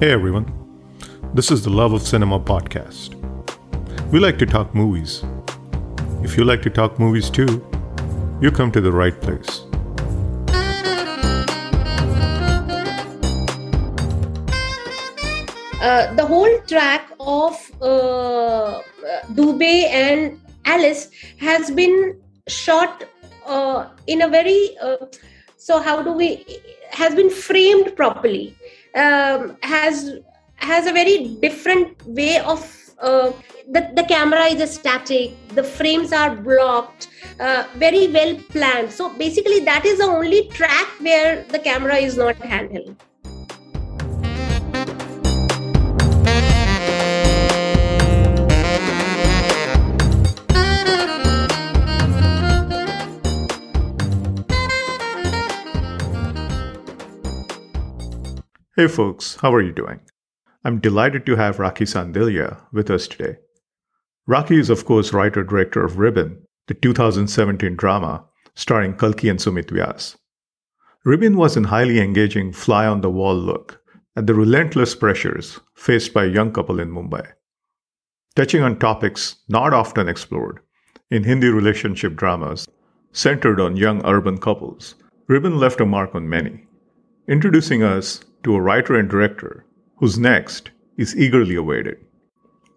Hey everyone, this is the Love of Cinema podcast. We like to talk movies. If you like to talk movies too, you come to the right place. Uh, the whole track of uh, Dubey and Alice has been shot uh, in a very uh, so how do we has been framed properly um, has has a very different way of uh, the, the camera is static the frames are blocked uh, very well planned. So basically that is the only track where the camera is not handheld Hey folks, how are you doing? I'm delighted to have Rakhi Sandilya with us today. Rakhi is, of course, writer director of Ribbon, the 2017 drama starring Kalki and Sumit Vyas. Ribbon was an highly engaging fly on the wall look at the relentless pressures faced by a young couple in Mumbai. Touching on topics not often explored in Hindi relationship dramas centered on young urban couples, Ribbon left a mark on many, introducing us to a writer and director whose next is eagerly awaited.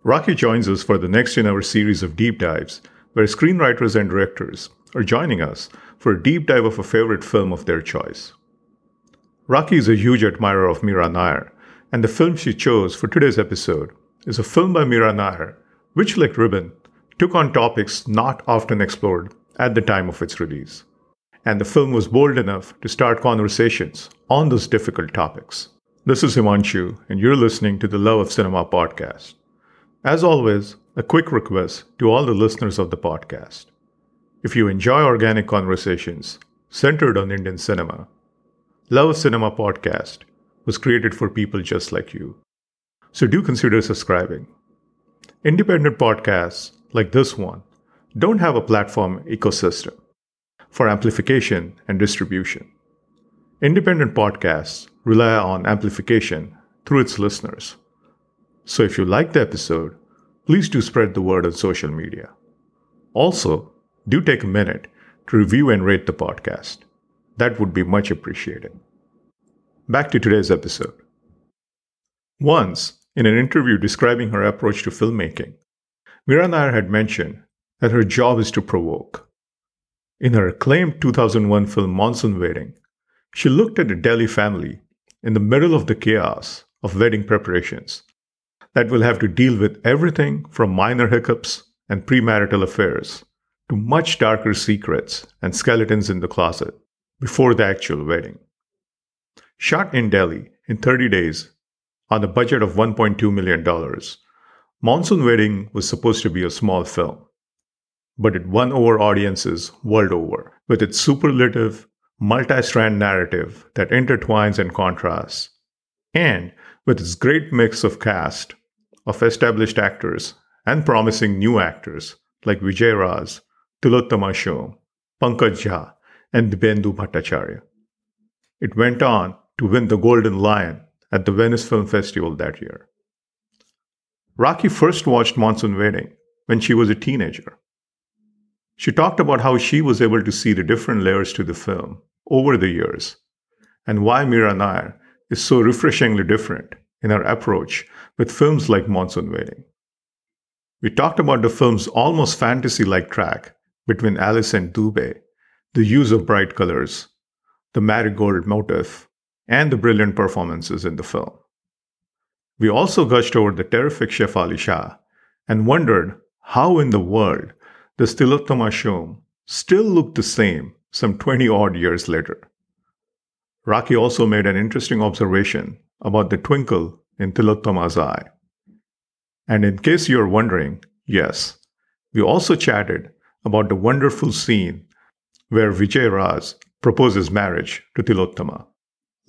Rakhi joins us for the next in our series of deep dives, where screenwriters and directors are joining us for a deep dive of a favorite film of their choice. Rakhi is a huge admirer of Meera Nair, and the film she chose for today's episode is a film by Meera Nair, which, like Ribbon, took on topics not often explored at the time of its release and the film was bold enough to start conversations on those difficult topics. This is Himanshu, and you're listening to the Love of Cinema podcast. As always, a quick request to all the listeners of the podcast. If you enjoy organic conversations centered on Indian cinema, Love of Cinema podcast was created for people just like you. So do consider subscribing. Independent podcasts like this one don't have a platform ecosystem for amplification and distribution. Independent podcasts rely on amplification through its listeners. So if you like the episode, please do spread the word on social media. Also, do take a minute to review and rate the podcast. That would be much appreciated. Back to today's episode. Once, in an interview describing her approach to filmmaking, Meera Nair had mentioned that her job is to provoke. In her acclaimed 2001 film Monsoon Wedding, she looked at a Delhi family in the middle of the chaos of wedding preparations that will have to deal with everything from minor hiccups and premarital affairs to much darker secrets and skeletons in the closet before the actual wedding. Shot in Delhi in 30 days on a budget of $1.2 million, Monsoon Wedding was supposed to be a small film but it won over audiences world over with its superlative, multi strand narrative that intertwines and contrasts, and with its great mix of cast of established actors and promising new actors like Vijay Raaz, Tilottama Shome, Pankaj Jha, and Dibyendu Bhattacharya. It went on to win the Golden Lion at the Venice Film Festival that year. Rakhi first watched Monsoon Wedding when she was a teenager she talked about how she was able to see the different layers to the film over the years and why Meera Nair is so refreshingly different in her approach with films like Monsoon Wedding. We talked about the film's almost fantasy like track between Alice and Dubey, the use of bright colors, the marigold motif, and the brilliant performances in the film. We also gushed over the terrific Shefali Shah and wondered how in the world the Tilottama Shome still looked the same some 20 odd years later. Rakhi also made an interesting observation about the twinkle in Tilottama's eye. And in case you're wondering, yes, we also chatted about the wonderful scene where Vijay Raaz proposes marriage to Tilottama.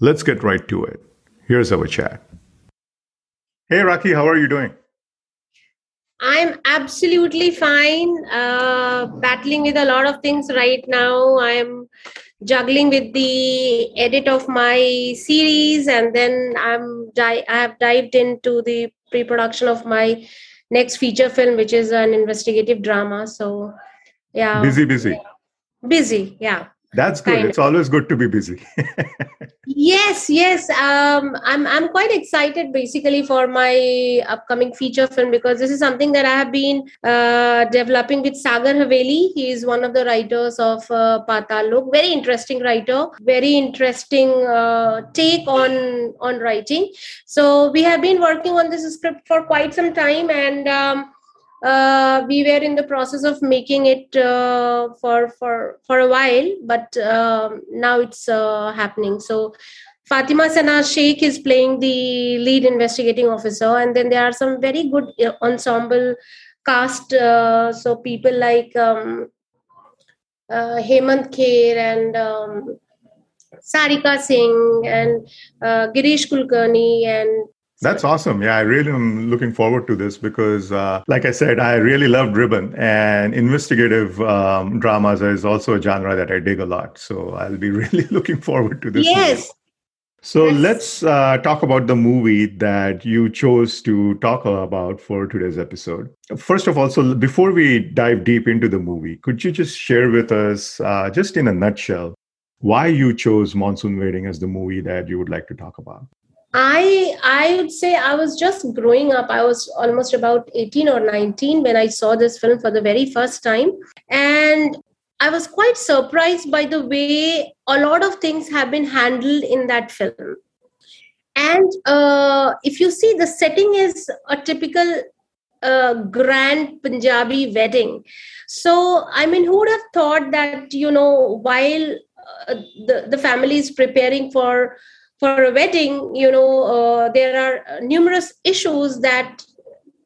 Let's get right to it. Here's our chat. Hey, Rakhi, how are you doing? I'm absolutely fine. Uh, battling with a lot of things right now. I'm juggling with the edit of my series and then i'm di- i have dived into the pre-production of my next feature film which is an investigative drama so yeah busy busy busy yeah that's good. It's always good to be busy. yes, yes. Um, I'm I'm quite excited basically for my upcoming feature film because this is something that I have been uh, developing with Sagar Haveli. He is one of the writers of uh, Paatal Lok. Very interesting writer. Very interesting uh, take on on writing. So we have been working on this script for quite some time and. Um, uh, we were in the process of making it uh, for for for a while but um, now it's uh, happening. So fatima sana sheikh is playing the lead investigating officer and then there are some very good uh, ensemble cast uh, so people like um, uh, hemant kher and um, sarika singh and girish kulkarni and that's awesome. Yeah, I really am looking forward to this because, uh, like I said, I really loved Ribbon, and investigative um, dramas is also a genre that I dig a lot. So I'll be really looking forward to this. Yes. Movie. So yes. let's uh, talk about the movie that you chose to talk about for today's episode. First of all, so before we dive deep into the movie, could you just share with us, uh, just in a nutshell, why you chose Monsoon Wedding as the movie that you would like to talk about? I I would say I was just growing up. I was almost about 18 or 19 when I saw this film for the very first time. And I was quite surprised by the way a lot of things have been handled in that film. And uh, if you see, the setting is a typical uh, grand Punjabi wedding. So, I mean, who would have thought that, you know, while uh, the, the family is preparing for for a wedding, you know, uh, there are numerous issues that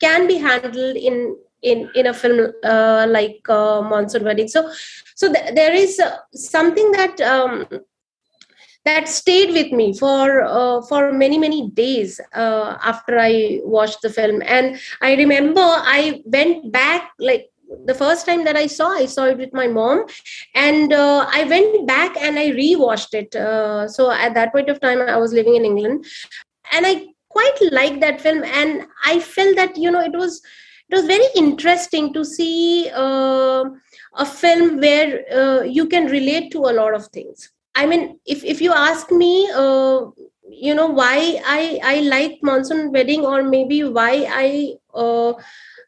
can be handled in in in a film uh, like uh, Monsoon Wedding. So, so th- there is uh, something that um, that stayed with me for uh, for many many days uh, after I watched the film, and I remember I went back like the first time that I saw, I saw it with my mom, and uh, I went back and I rewatched it. Uh, so at that point of time, I was living in England, and I quite liked that film, and I felt that you know it was it was very interesting to see uh, a film where uh, you can relate to a lot of things. I mean, if if you ask me uh, you know why i i like monsoon wedding or maybe why i uh,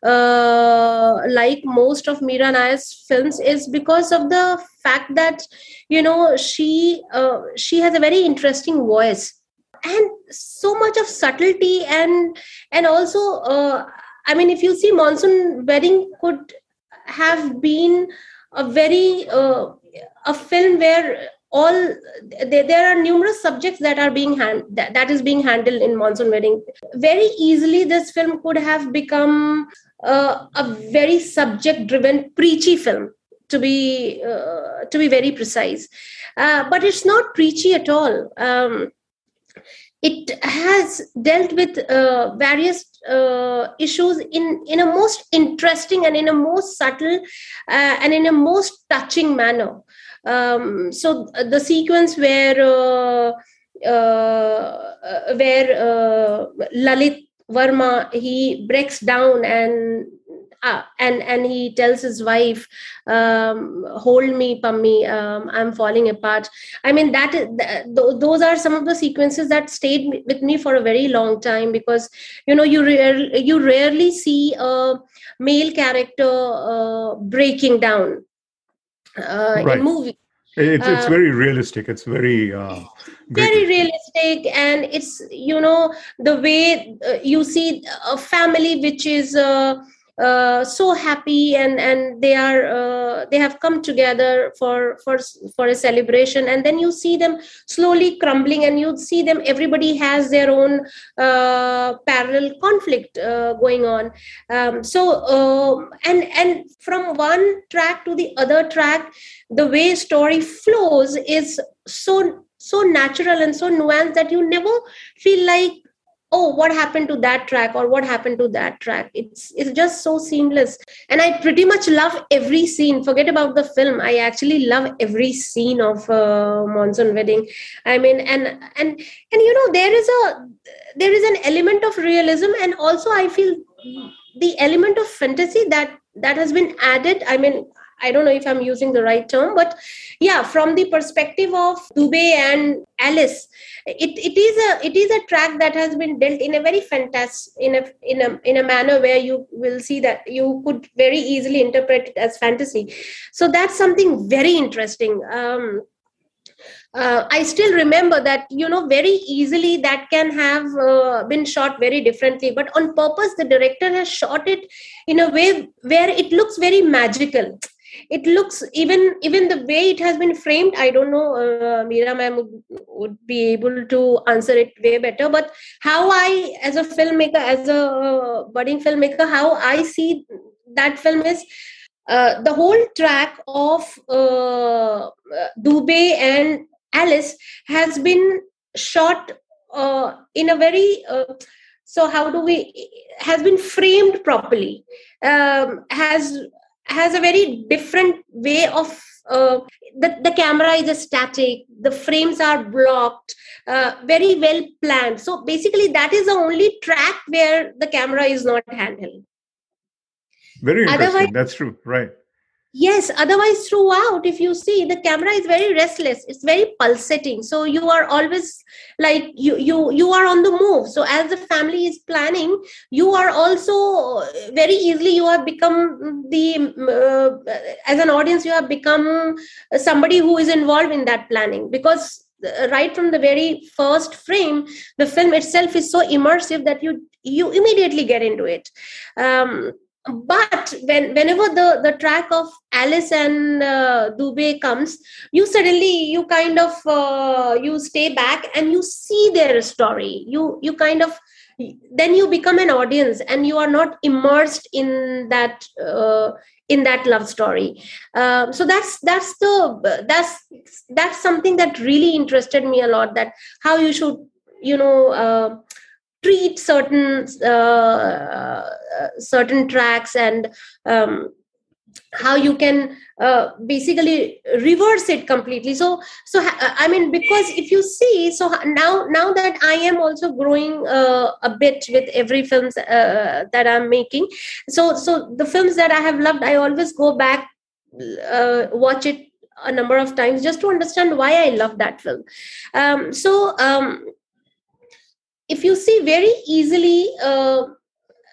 uh, like most of Meera Nair's films is because of the fact that you know she uh, she has a very interesting voice and so much of subtlety and and also uh, I mean if you see Monsoon Wedding could have been a very uh, a film where all there, there are numerous subjects that are being hand, that, that is being handled in monsoon wedding. Very easily this film could have become uh, a very subject driven preachy film to be uh, to be very precise. Uh, but it's not preachy at all. Um, it has dealt with uh, various uh, issues in in a most interesting and in a most subtle uh, and in a most touching manner um, so the sequence where uh, uh, where lalit Verma he breaks down and uh, and and he tells his wife um, hold me Pimmi um, i'm falling apart. I mean that th- those are some of the sequences that stayed with me for a very long time because you know you rare, you rarely see a male character uh, breaking down uh, right. in movies it's, it's uh, very realistic. It's very uh, very realistic and it's you know the way uh, you see a family which is uh, uh, so happy and and they are uh, they have come together for for for a celebration. And then you see them slowly crumbling and you see them everybody has their own uh, parallel conflict uh, going on. Um, so um, and and from one track to the other track the way story flows is so so natural and so nuanced that you never feel like oh what happened to that track or what happened to that track? It's it's just so seamless. And i pretty much love every scene. Forget about the film. I actually love every scene of uh, monsoon wedding. I mean and and and you know there is a there is an element of realism and also i feel the element of fantasy that that has been added. I mean I don't know if I'm using the right term, but yeah, from the perspective of Dubey and Alice, it, it is a it is a track that has been dealt in a very fantastic in a in a in a manner where you will see that you could very easily interpret it as fantasy. So that's something very interesting. Um, uh, I still remember that you know very easily that can have uh, been shot very differently, but on purpose the director has shot it in a way where it looks very magical it looks even even the way it has been framed i don't know uh, meera ma'am would, would, be able to answer it way better. But how i as a filmmaker as a uh, budding filmmaker how i see that film is uh, the whole track of uh, Dubey and Alice has been shot uh, in a very uh, so how do we has been framed properly. Um, has has a very different way of uh, the, the camera is a static the frames are blocked uh, very well planned. So basically that is the only track where the camera is not handheld. Very interesting. Otherwise, that's true. Right yes otherwise throughout if you see the camera is very restless. It's very pulsating. So you are always like you you you are on the move. So as the family is planning you are also very easily you have become the uh, as an audience you have become somebody who is involved in that planning. Because uh, right from the very first frame the film itself is so immersive that you you immediately get into it. Um, but when whenever the the track of alice and uh, dubey comes you suddenly you kind of uh, you stay back and you see their story. You you kind of then you become an audience and you are not immersed in that uh, in that love story. Um, so that's that's the that's that's something that really interested me a lot that how you should you know uh, treat certain uh, uh, certain tracks and um, how you can uh, basically reverse it completely. So so uh, i mean because if you see so now now that i am also growing uh, a bit with every films uh, that i'm making so so the films that i have loved i always go back uh, watch it a number of times just to understand why i love that film. Um, so um, if you see very easily uh,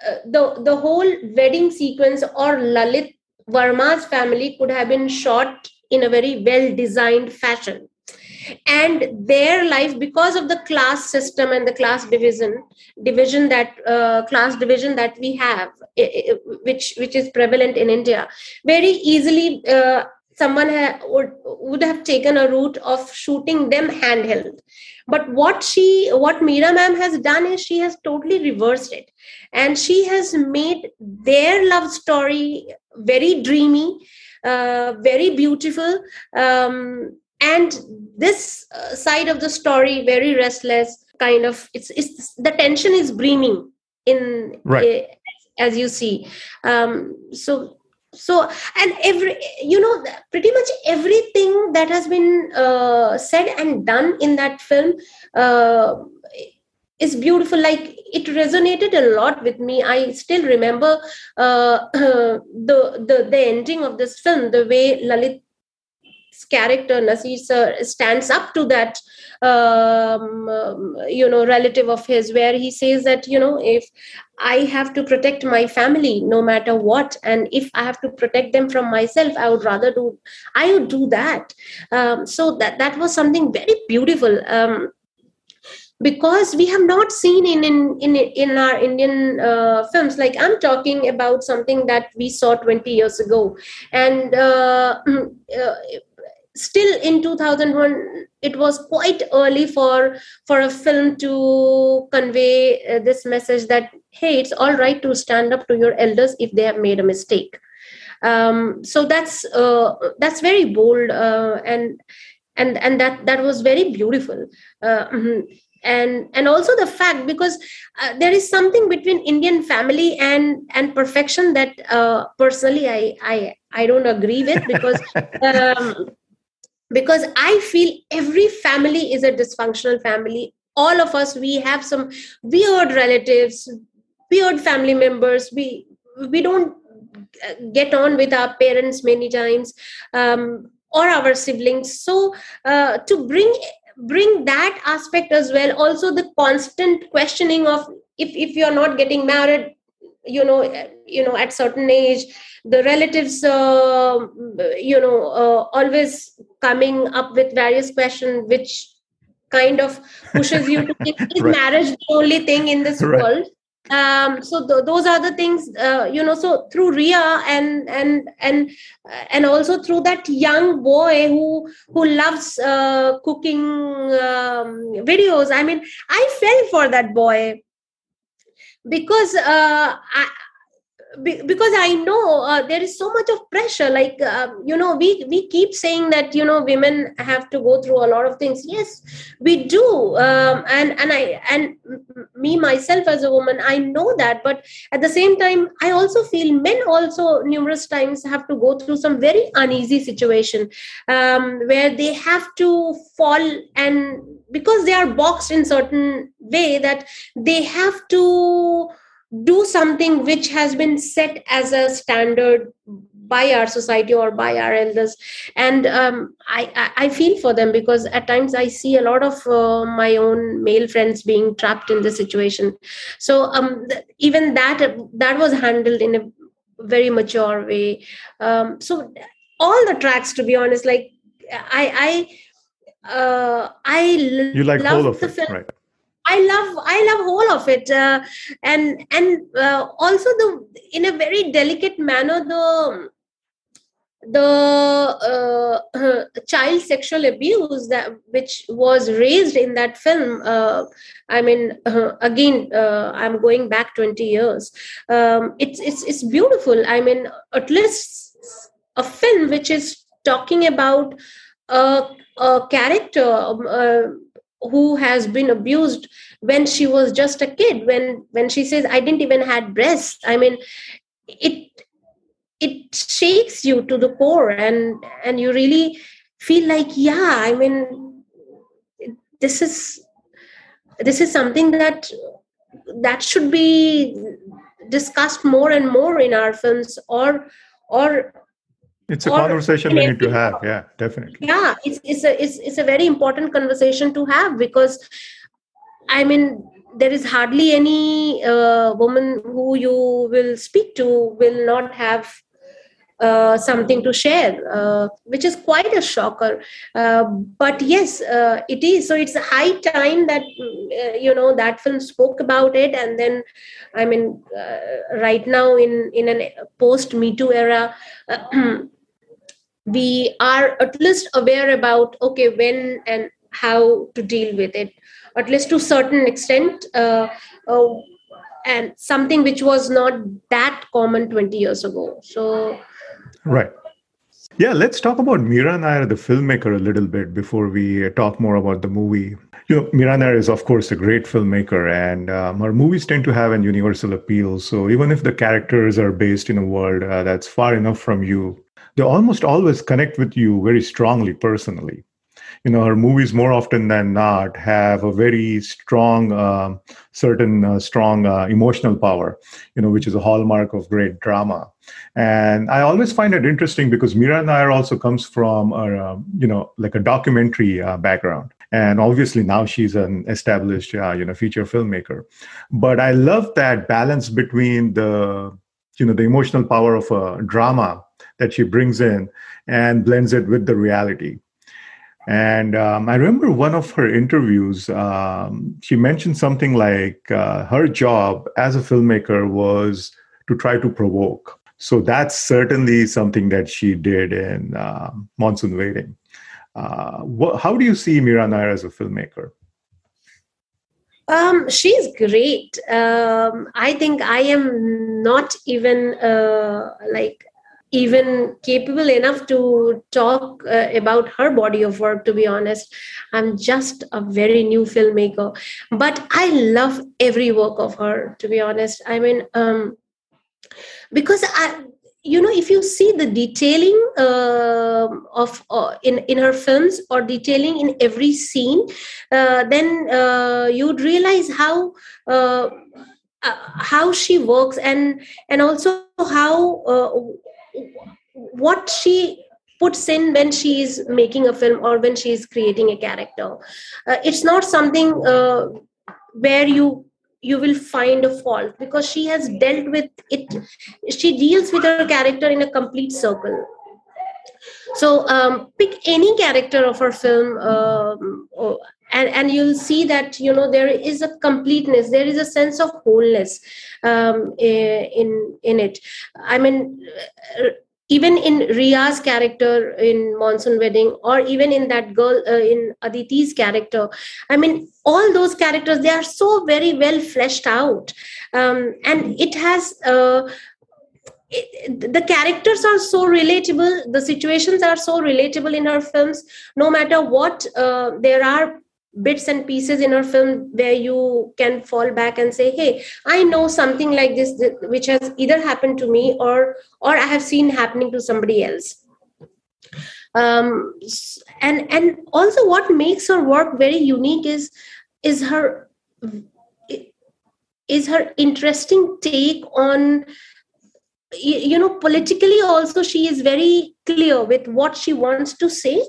uh, the the whole wedding sequence or lalit Verma's family could have been shot in a very well designed fashion. And their life because of the class system and the class division division that uh, class division that we have which which is prevalent in india very easily uh, someone ha- would, would have taken a route of shooting them handheld. But what she what meera ma'am has done is she has totally reversed it. And she has made their love story very dreamy uh, very beautiful. Um, and this uh, side of the story very restless kind of it's, it's the tension is brimming in right. uh, as you see. Um, so so and every you know pretty much everything that has been uh, said and done in that film uh, is beautiful. Like it resonated a lot with me. I still remember uh, the, the the ending of this film the way lalit character Nasir sir stands up to that um, you know relative of his where he says that you know if I have to protect my family no matter what, and if I have to protect them from myself, I would rather do I would do that. Um, so that that was something very beautiful. Um, because we have not seen in in in, in our indian uh, films like i'm talking about something that we saw 20 years ago and uh, uh, still in 2001 it was quite early for for a film to convey uh, this message that hey it's all right to stand up to your elders if they have made a mistake um, so that's uh, that's very bold uh, and and and that that was very beautiful uh, mm-hmm. and and also the fact because uh, there is something between indian family and and perfection that uh, personally i i i don't agree with because um, because i feel every family is a dysfunctional family. All of us we have some weird relatives weird family members. We we don't get on with our parents many times um, or our siblings. So uh, to bring bring that aspect as well also the constant questioning of if if you're not getting married you know you know at certain age the relatives uh, you know uh, always coming up with various questions which kind of pushes you to think is right. marriage the only thing in this right. world um, so th- those are the things uh, you know so through ria and and and and also through that young boy who who loves uh, cooking um, videos i mean i fell for that boy because uh, I, because i know uh, there is so much of pressure like uh, you know we we keep saying that you know women have to go through a lot of things. Yes we do um, and and i and me myself as a woman i know that but at the same time i also feel men also numerous times have to go through some very uneasy situation um, where they have to fall and because they are boxed in certain way that they have to do something which has been set as a standard by our society or by our elders. And um, I, I feel for them because at times i see a lot of uh, my own male friends being trapped in this situation. So um, th- even that that was handled in a very mature way. Um, so all the tracks to be honest like i i uh, i you like all of it film. right I love I love whole of it, uh, and and uh, also the in a very delicate manner the the uh, child sexual abuse that which was raised in that film uh, i mean uh, again uh, i'm going back 20 years um, it's it's it's beautiful. I mean at least a film which is talking about a, a character um, uh, who has been abused when she was just a kid when when she says i didn't even had breasts. I mean it it shakes you to the core and and you really feel like yeah i mean this is this is something that that should be discussed more and more in our films or or it's a conversation we need to have yeah definitely yeah it's, it's a it's, it's a very important conversation to have because i mean there is hardly any uh, woman who you will speak to will not have uh, something to share, uh, which is quite a shocker. Uh, but yes, uh, it is. So it's a high time that uh, you know that film spoke about it, and then, I mean, uh, right now in in an post Me Too era. we are at least aware about okay when and how to deal with it at least to certain extent uh, uh, and something which was not that common 20 years ago so right yeah let's talk about Meera Nair, the filmmaker, a little bit before we talk more about the movie. You know, Meera Nair is, of course, a great filmmaker, and um, her movies tend to have an universal appeal. So even if the characters are based in a world uh, that's far enough from you, they almost always connect with you very strongly personally. You know, her movies more often than not have a very strong, uh, certain uh, strong uh, emotional power, you know, which is a hallmark of great drama. And I always find it interesting because Meera Nair also comes from, a, um, you know, like a documentary uh, background and obviously now she's an established uh, you know feature filmmaker but i love that balance between the you know the emotional power of a drama that she brings in and blends it with the reality. And um, I remember one of her interviews, um, she mentioned something like uh, her job as a filmmaker was to try to provoke. So that's certainly something that she did in uh, Monsoon Wedding. Uh, how do you see Mira Nair as a filmmaker? Um, she's great. Um, I think I am not even uh, like even capable enough to talk uh, about her body of work to be honest. I'm just a very new filmmaker but i love every work of her to be honest. I mean um because i you know if you see the detailing uh, of uh, in in her films or detailing in every scene uh, then uh, you'd realize how uh, how she works and and also how what she puts in when she is making a film or when she is creating a character. It's not something where you you will find a fault because she has dealt with it. She deals with her character in a complete circle. So um, pick any character of her film um, and and you'll see that you know there is a completeness there is a sense of wholeness um, in in it i mean even in Ria's character in Monsoon Wedding, or even in that girl uh, in Aditi's character, I mean, all those characters they are so very well fleshed out, um, and it has. Uh, it, the characters are so relatable the situations are so relatable in her films no matter what uh, there are bits and pieces in our film where you can fall back and say hey i know something like this which has either happened to me or or i have seen happening to somebody else. Um and and also what makes her work very unique is is her is her interesting take on you know politically also she is very clear with what she wants to say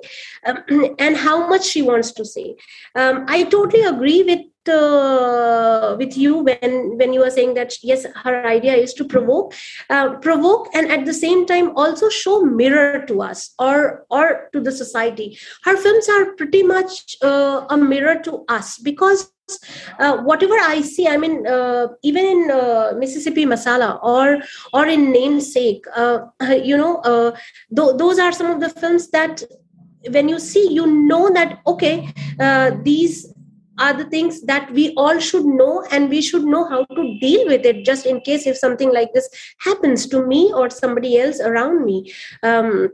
um, and how much she wants to say. Um, i totally agree with uh, with you when when you were saying that yes her idea is to provoke uh, provoke and at the same time also show mirror to us or or to the society. Her films are pretty much uh, a mirror to us because uh, whatever I see, I mean, uh, even in uh, Mississippi Masala or or in Namesake, uh, you know, uh, th- those are some of the films that when you see, you know that okay, uh, these are the things that we all should know and we should know how to deal with it just in case if something like this happens to me or somebody else around me. Um,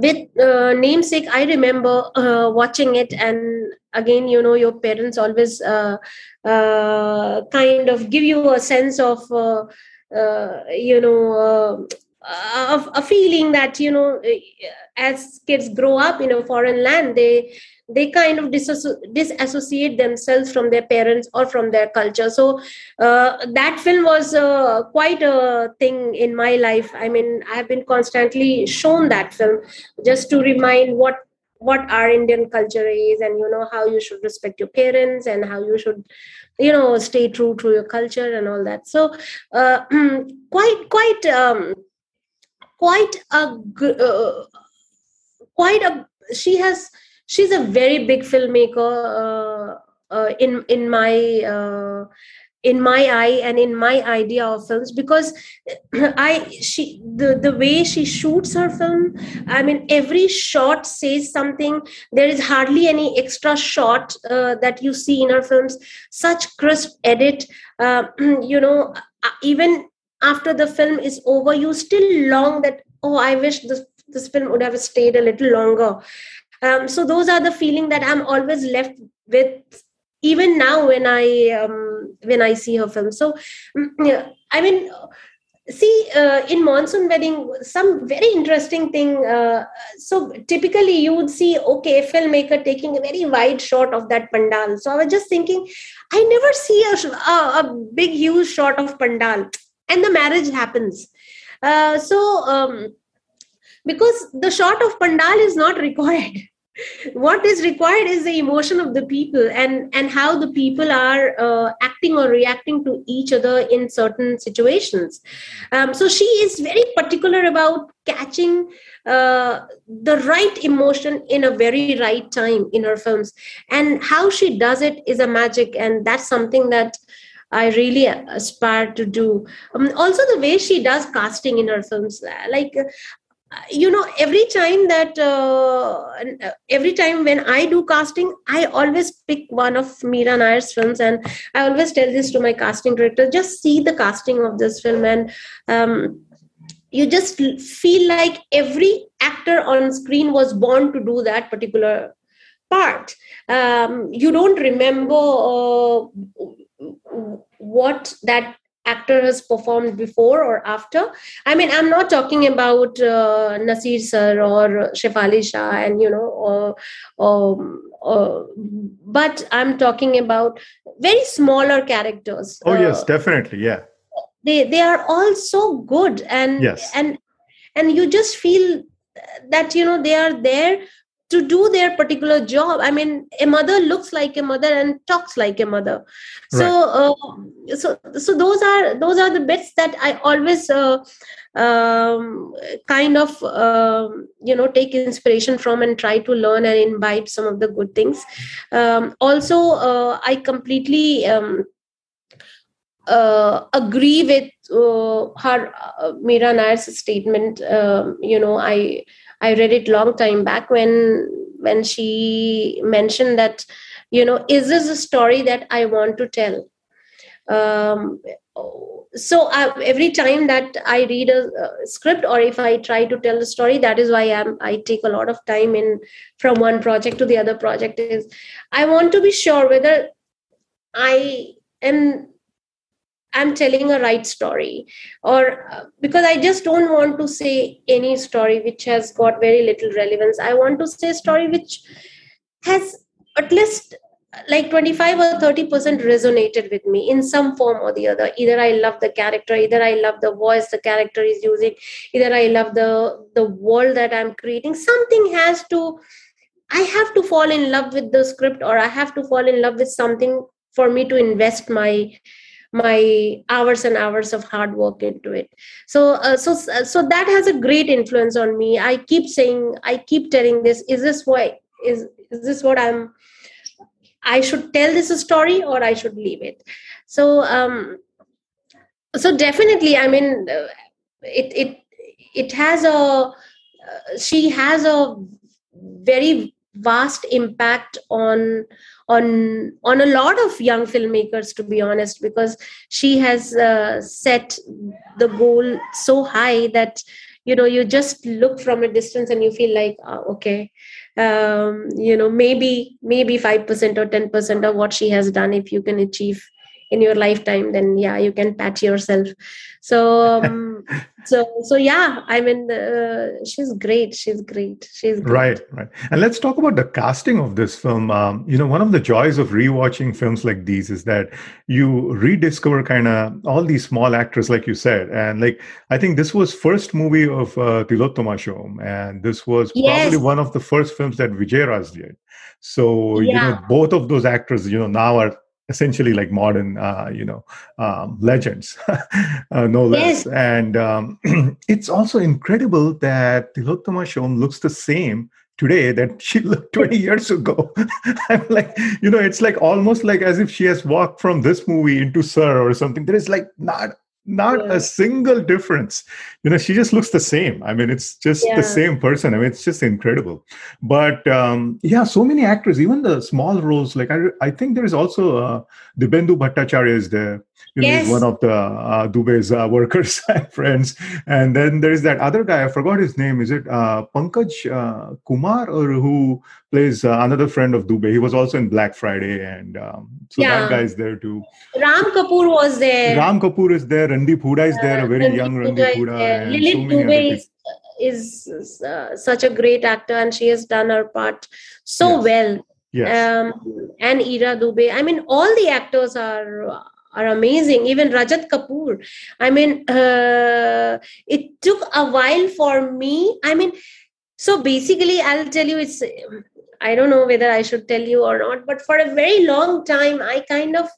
with uh, namesake i remember uh, watching it and again you know your parents always uh, uh kind of give you a sense of uh, uh, you know a, a feeling that you know as kids grow up in a foreign land they they kind of disassociate themselves from their parents or from their culture. So uh, that film was uh, quite a thing in my life. I mean i have been constantly shown that film just to remind what what our indian culture is and you know how you should respect your parents and how you should you know stay true to your culture and all that. So uh, quite quite um, quite a uh, quite a she has she's a very big filmmaker uh, uh, in in my uh, in my eye and in my idea of films because i she the the way she shoots her film i mean every shot says something. There is hardly any extra shot uh, that you see in her films. Such crisp edit uh, you know uh, even after the film is over you still long that oh i wish this this film would have stayed a little longer. Um, so those are the feeling that i'm always left with even now when i um, when i see her film. So mm, i mean see uh, in monsoon wedding some very interesting thing uh, so typically you would see okay filmmaker taking a very wide shot of that pandal. So i was just thinking i never see a, a, a big huge shot of pandal and the marriage happens. Uh, so um, because the shot of pandal is not required what is required is the emotion of the people and and how the people are uh, acting or reacting to each other in certain situations um, so she is very particular about catching uh, the right emotion in a very right time in her films and how she does it is a magic and that's something that I really aspire to do. Um, also, the way she does casting in her films, like you know every time that uh, every time when i do casting i always pick one of meera nair's films and i always tell this to my casting director just see the casting of this film and um, you just feel like every actor on screen was born to do that particular part. Um, you don't remember uh, what that actor has performed before or after. I mean i'm not talking about uh, nasir sir or shefali shah and you know or, or, or, but i'm talking about very smaller characters. Oh yes uh, definitely yeah. they they are all so good and yes. and and you just feel that you know they are there to do their particular job i mean a mother looks like a mother and talks like a mother so right. uh, so so those are those are the bits that i always uh, um, kind of um, you know take inspiration from and try to learn and imbibe some of the good things um, also uh, i completely um, uh, agree with uh, her uh, Meera Nair's statement. Um, you know, I I read it long time back when when she mentioned that you know is this a story that I want to tell. Um, so I, every time that I read a, a, script or if I try to tell a story, that is why I'm, I take a lot of time in from one project to the other project. Is I want to be sure whether I am i'm telling a right story. Or uh, because i just don't want to say any story which has got very little relevance. I want to say a story which has at least like 25 or 30 percent resonated with me in some form or the other. Either i love the character either i love the voice the character is using either i love the the world that i'm creating. Something has to i have to fall in love with the script or i have to fall in love with something for me to invest my my hours and hours of hard work into it. So uh, so so that has a great influence on me. I keep saying i keep telling this is this why is is this what i'm i should tell this a story or i should leave it? So um so definitely i mean uh, it it it has a uh, she has a very vast impact on on on a lot of young filmmakers to be honest because she has uh, set the goal so high that you know you just look from a distance and you feel like oh, okay um, you know maybe maybe 5% or 10% of what she has done if you can achieve in your lifetime then yeah you can pat yourself so um, so so yeah i mean uh, she's great she's great she's great. right right and let's talk about the casting of this film um, you know one of the joys of rewatching films like these is that you rediscover kind of all these small actors like you said and like i think this was first movie of uh, Tilottama Shome and this was yes. probably one of the first films that Vijay Raj did so yeah. you know both of those actors you know now are essentially like modern, uh, you know, um, legends, uh, no less. Yes. And um, it's also incredible that Tilottama Shome looks the same today that she looked 20 years ago. I'm like, you know, it's like almost like as if she has walked from this movie into Sir or something. There is like not not yeah. a single difference. You know she just looks the same. I mean it's just yeah. the same person. I mean it's just incredible. But um yeah so many actors even the small roles like i, I think there is also uh Dibyendu Bhattacharya is there you know, one of the uh, Dubey's uh, workers friends. And then there's that other guy, I forgot his name. Is it uh, Pankaj uh, Kumar or who plays uh, another friend of Dubey? He was also in Black Friday. And um, so yeah. that guy's there too. Ram Kapoor was there. Ram Kapoor is there. Randeep Hooda is there, a very Randeep young Randeep Hooda. Lillete so Dubey is, is uh, such a great actor and she has done her part so yes. well. Yes. Um, and Ira Dubey. I mean, all the actors are are amazing. Even rajat kapoor. I mean uh, it took a while for me. I mean so basically i'll tell you it's i don't know whether i should tell you or not but for a very long time i kind of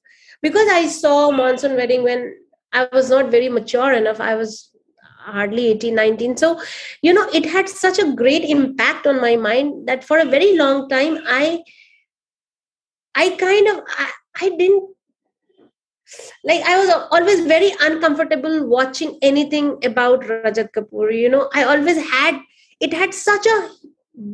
because i saw monsoon wedding when i was not very mature enough i was hardly 18 19 so you know it had such a great impact on my mind that for a very long time i i kind of i, I didn't like i was always very uncomfortable watching anything about rajat kapoor you know. I always had it had such a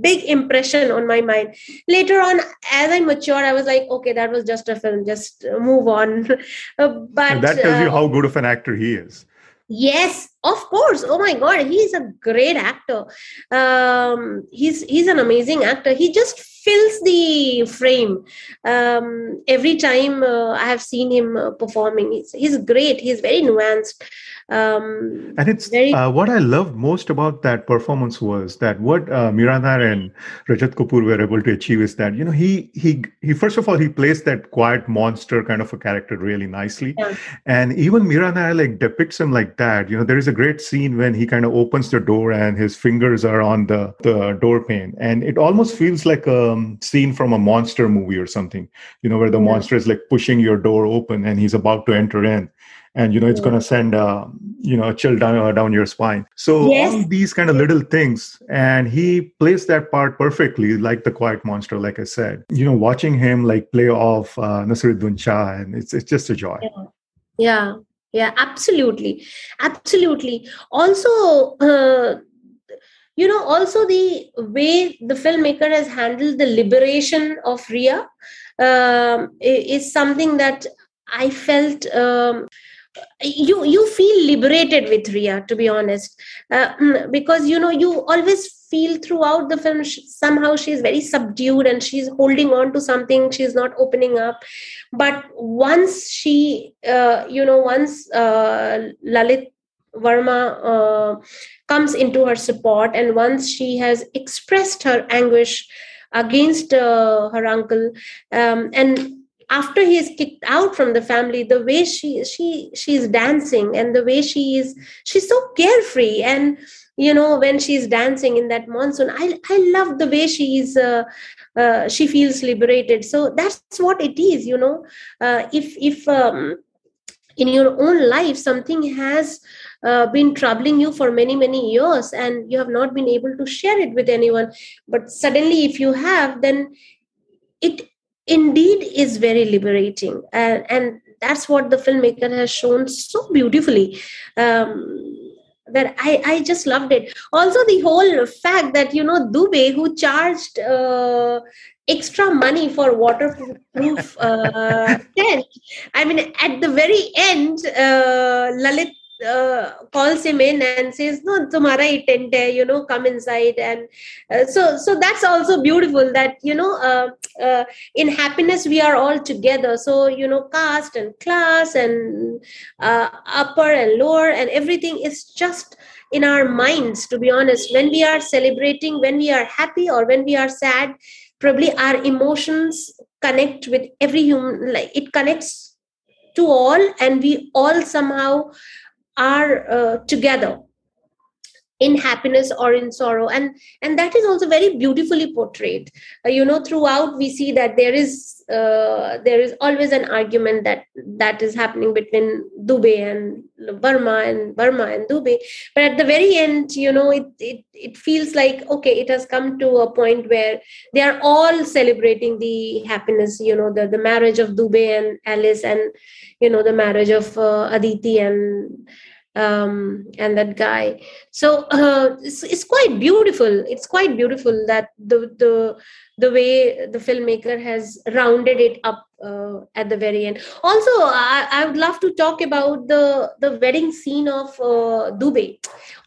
big impression on my mind. Later on as i matured i was like okay that was just a film just move on. Uh, but and that tells uh, you how good of an actor he is. Yes of course. Oh my god he's a great actor. Um, he's he's an amazing actor. He just fills the frame. Um, every time uh, i have seen him uh, performing he's, he's great. He's very nuanced um, and it's very, uh, what I loved most about that performance was that what uh, and Rajat Kapoor were able to achieve is that you know he he he first of all he plays that quiet monster kind of a character really nicely, yeah. and even Meera Nair like depicts him like that. You know there is a great scene when he kind of opens the door and his fingers are on the the door pane, and it almost feels like a um, scene from a monster movie or something. You know where the yeah. monster is like pushing your door open and he's about to enter in and you know it's going to send uh, you know a chill down uh, down your spine. So yes. all these kind of little things and he plays that part perfectly like the quiet monster like i said. You know watching him like play off uh, Naseeruddin Shah and it's it's just a joy. Yeah. Yeah, yeah absolutely. Absolutely. Also uh, you know also the way the filmmaker has handled the liberation of Ria um, is something that I felt um, you you feel liberated with Ria, to be honest, uh, mm, because you know you always feel throughout the film somehow she's very subdued and she's holding on to something. She's not opening up, but once she, uh, you know, once uh, Lalit Verma uh, comes into her support, and once she has expressed her anguish against uh, her uncle, um, and after he is kicked out from the family the way she she she's dancing and the way she is she's so carefree. And you know when she's dancing in that monsoon i i love the way she's uh, uh, she feels liberated. So that's what it is you know. Uh, if if um, in your own life something has uh, been troubling you for many many years and you have not been able to share it with anyone but suddenly if you have then it indeed is very liberating. And, and that's what the filmmaker has shown so beautifully um, that I, I just loved it. Also the whole fact that you know dubey who charged uh, extra money for waterproof uh, tent i mean at the very end uh, lalit uh, calls him in and says no hi tent hai you know come inside. And uh, so so that's also beautiful that you know uh, uh, in happiness we are all together. So you know caste and class and uh, upper and lower and everything is just in our minds to be honest. When we are celebrating when we are happy or when we are sad probably our emotions connect with every human like it connects to all and we all somehow are uh, together in happiness or in sorrow. And and that is also very beautifully portrayed. Uh, you know throughout we see that there is uh, there is always an argument that that is happening between Dubey and Verma and Verma and Dubey. But at the very end you know it, it it feels like okay it has come to a point where they are all celebrating the happiness you know the the marriage of Dubey and Alice and you know the marriage of uh, Aditi and um, and that guy. So uh, it's, it's quite beautiful. It's quite beautiful that the the the way the filmmaker has rounded it up uh, at the very end. Also, I, I, would love to talk about the the wedding scene of uh, Dubey.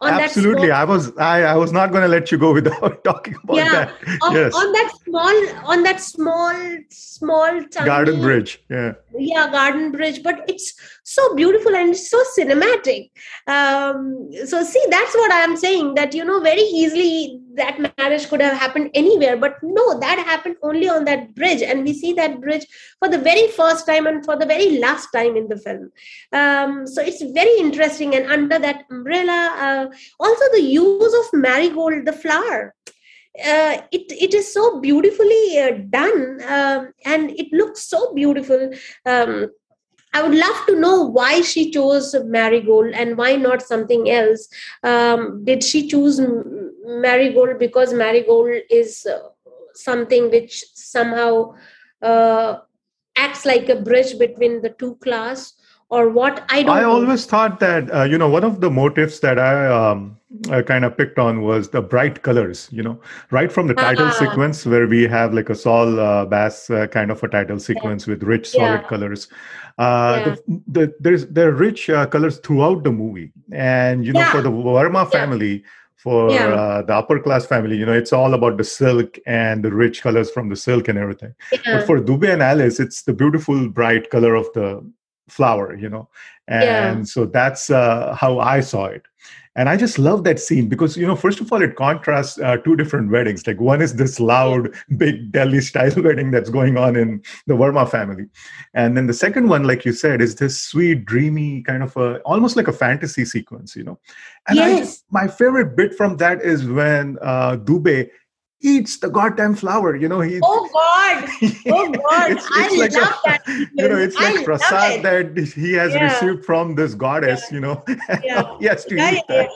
Absolutely, small, I was I, I was not going to let you go without talking about yeah, that. On, yes. on that small on that small small tiny, garden bridge. Yeah, yeah, garden bridge. But it's so beautiful and so cinematic. Um, so see, that's what I'm saying. That you know, very easily that marriage could have happened anywhere, but no, that happened only on that bridge, and we see that bridge for the very first time and for the very last time in the film. Um, so it's very interesting. And under that umbrella, uh, also the use of marigold, the flower. Uh, it it is so beautifully uh, done um, and it looks so beautiful um, I would love to know why she chose marigold and why not something else. Um, did she choose marigold because marigold is uh, something which somehow uh, acts like a bridge between the two class or what i don't i know. always thought that uh, you know one of the motives that i um, I kind of picked on was the bright colors, you know, right from the title Ah. sequence where we have like a Saul uh, Bass uh, kind of a title sequence with rich, solid Yeah. colors. Uh, Yeah. the, the, there's there are rich uh, colors throughout the movie, and you know, Yeah. for the Verma Yeah. family, for Yeah. uh, the upper class family, you know, it's all about the silk and the rich colors from the silk and everything. Yeah. But for Dubey and Alice, it's the beautiful, bright color of the flower, you know. And Yeah. so that's uh, how I saw it. And I just love that scene because, you know, first of all, it contrasts uh, two different weddings. Like one is this loud, big Delhi style wedding that's going on in the Verma family. And then the second one, like you said, is this sweet, dreamy kind of a almost like a fantasy sequence, you know. And Yes. just, my favorite bit from that is when uh, Dubey eats the goddamn flower, you know, he oh god oh god It's- i like love a- that you know it's I like prasad it. that he has Yeah. received from this goddess you know Yeah. he has to Yeah, eat that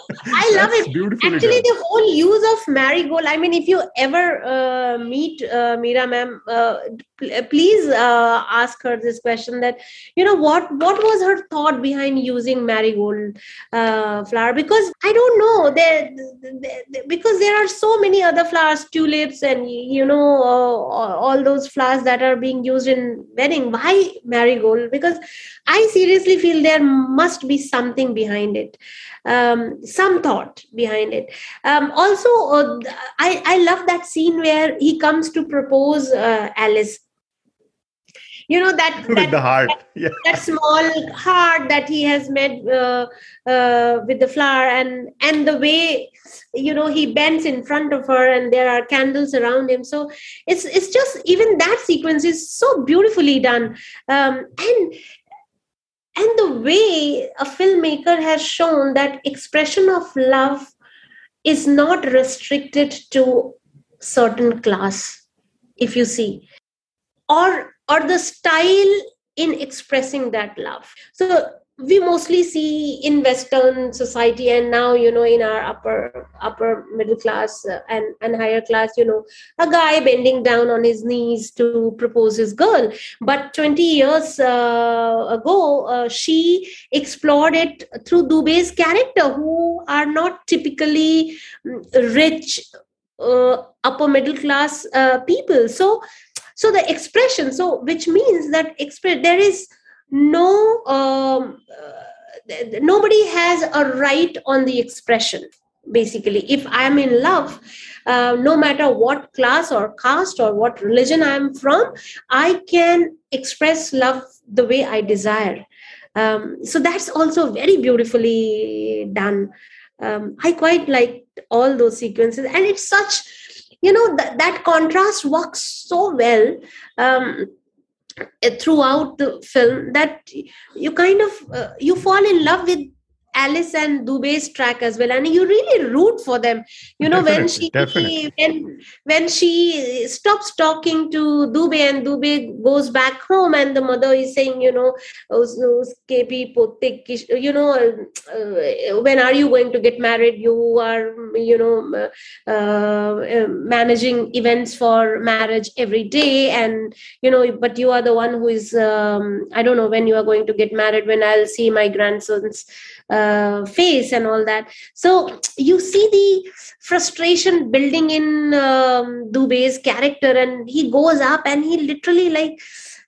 I love it. beautifully Actually, done. the whole use of marigold. I mean, if you ever uh, meet uh, Meera, ma'am, uh, pl- please uh, ask her this question. That you know what what was her thought behind using marigold uh, flower? Because I don't know. There- because there are so many other flowers, tulips, and you know uh, all those flowers that are being used in wedding. Why marigold? Because I seriously feel there must be something behind it um, some thought behind it. Um, also, uh, I, I love that scene where he comes to propose uh, Alice. You know that with that, the heart. yeah. that small heart that he has made uh, uh, with the flower, and and the way you know he bends in front of her, and there are candles around him. So it's it's just even that sequence is so beautifully done, um, and and the way a filmmaker has shown that expression of love is not restricted to certain class if you see or or the style in expressing that love. So we mostly see in western society and now you know in our upper upper middle class uh, and and higher class you know a guy bending down on his knees to propose his girl. But 20 years uh, ago uh, she explored it through Dubey's character who are not typically mm, rich uh, upper middle class uh, people. So so the expression so which means that there is no um, uh, nobody has a right on the expression basically. If i'm in love uh, no matter what class or caste or what religion i'm from i can express love the way i desire. Um, so that's also very beautifully done. Um, i quite like all those sequences and it's such you know that that contrast works so well um, throughout the film that you kind of uh, you fall in love with Alice and Dubey's track as well, and you really root for them. You know when she definitely. when when she stops talking to Dubey and Dubey goes back home, and the mother is saying, you know, "Us- uske bhi pote you know, uh, when are you going to get married? You are, you know, uh, uh, managing events for marriage every day, and you know, but you are the one who is. Um, I don't know when you are going to get married. When I'll see my grandson's uh, face and all that. So you see the frustration building in um, Dubey's character, and he goes up and he literally like.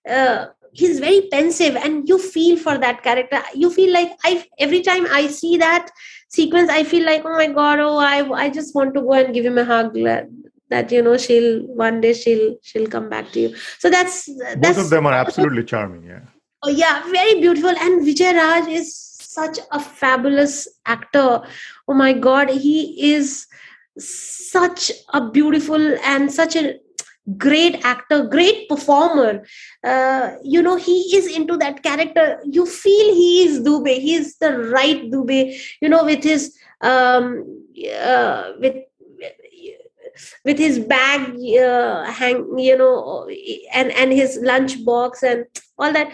Uh, he's very pensive and you feel for that character you feel like i every time i see that sequence i feel like oh my god oh i i just want to go and give him a hug that, that you know she'll one day she'll she'll come back to you so that's both that's of them are absolutely charming yeah Oh, yeah, very beautiful. And Vijay Raaz is such a fabulous actor. Oh my God, he is such a beautiful and such a great actor, great performer. Uh, you know, he is into that character. You feel he is Dubey. He is the right Dubey. You know, with his um, uh, with with his bag uh, hang you know and and his lunch box and all that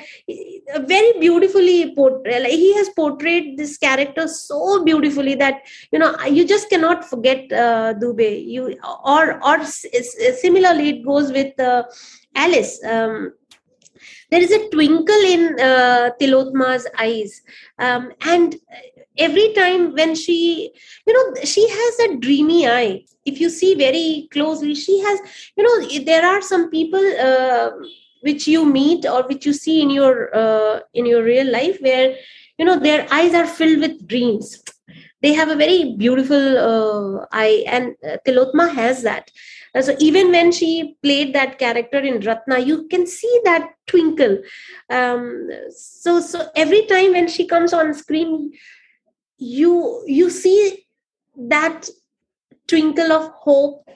very beautifully portrayed like he has portrayed this character so beautifully that you know you just cannot forget uh, dubey you or or similarly it goes with uh, alice um, there is a twinkle in uh, Tilottama's eyes, um, and every time when she, you know, she has a dreamy eye. If you see very closely, she has, you know, there are some people. Uh, which you meet or which you see in your uh, in your real life where you know their eyes are filled with dreams. They have a very beautiful uh, eye and uh, tilottama has that. So even when she played that character in ratna you can see that twinkle. Um, so so every time when she comes on screen you you see that twinkle of hope.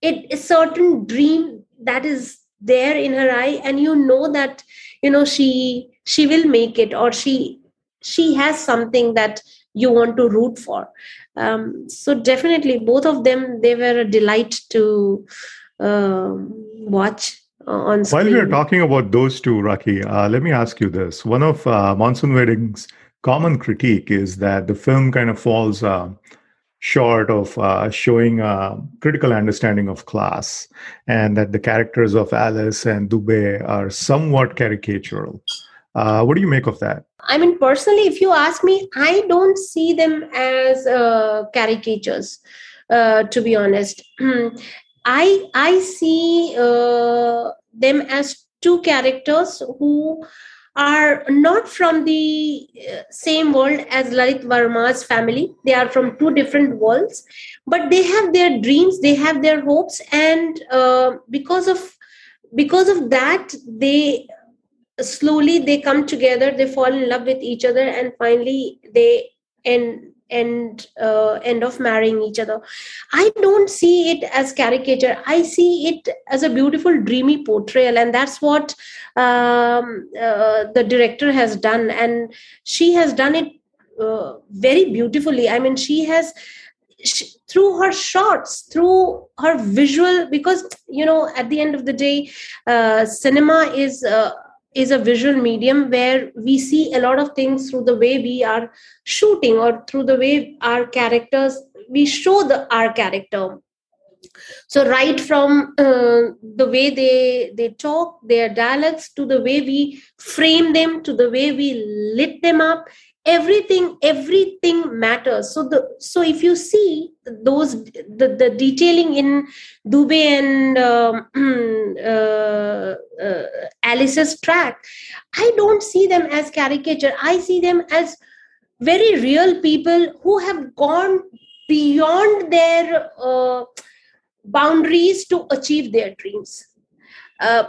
It a certain dream that is there in her eye and you know that you know she she will make it or she she has something that you want to root for um, so definitely both of them they were a delight to um, watch on screen. while we are talking about those two Rakhi uh, let me ask you this one of uh, monsoon weddings common critique is that the film kind of falls uh, short of uh, showing a critical understanding of class and that the characters of alice and dubey are somewhat caricatural. Uh, what do you make of that? I mean personally if you ask me i don't see them as uh, caricatures uh, to be honest. I i see uh, them as two characters who are not from the uh, same world as Lalit Verma's family. They are from two different worlds, but they have their dreams, they have their hopes, and uh, because of because of that, they slowly they come together. They fall in love with each other, and finally they end end uh, end of marrying each other. I don't see it as caricature. I see it as a beautiful dreamy portrayal and that's what um, uh, the director has done. And she has done it uh, very beautifully. I mean she has she, through her shots through her visual because you know at the end of the day uh, cinema is uh, is a visual medium where we see a lot of things through the way we are shooting or through the way our characters we show the our character. So right from uh, the way they they talk their dialects to the way we frame them to the way we lit them up everything everything matters. So the so if you see those the, the detailing in dubey and um, uh, uh, alice's track i don't see them as caricature. I see them as very real people who have gone beyond their uh, boundaries to achieve their dreams. Uh,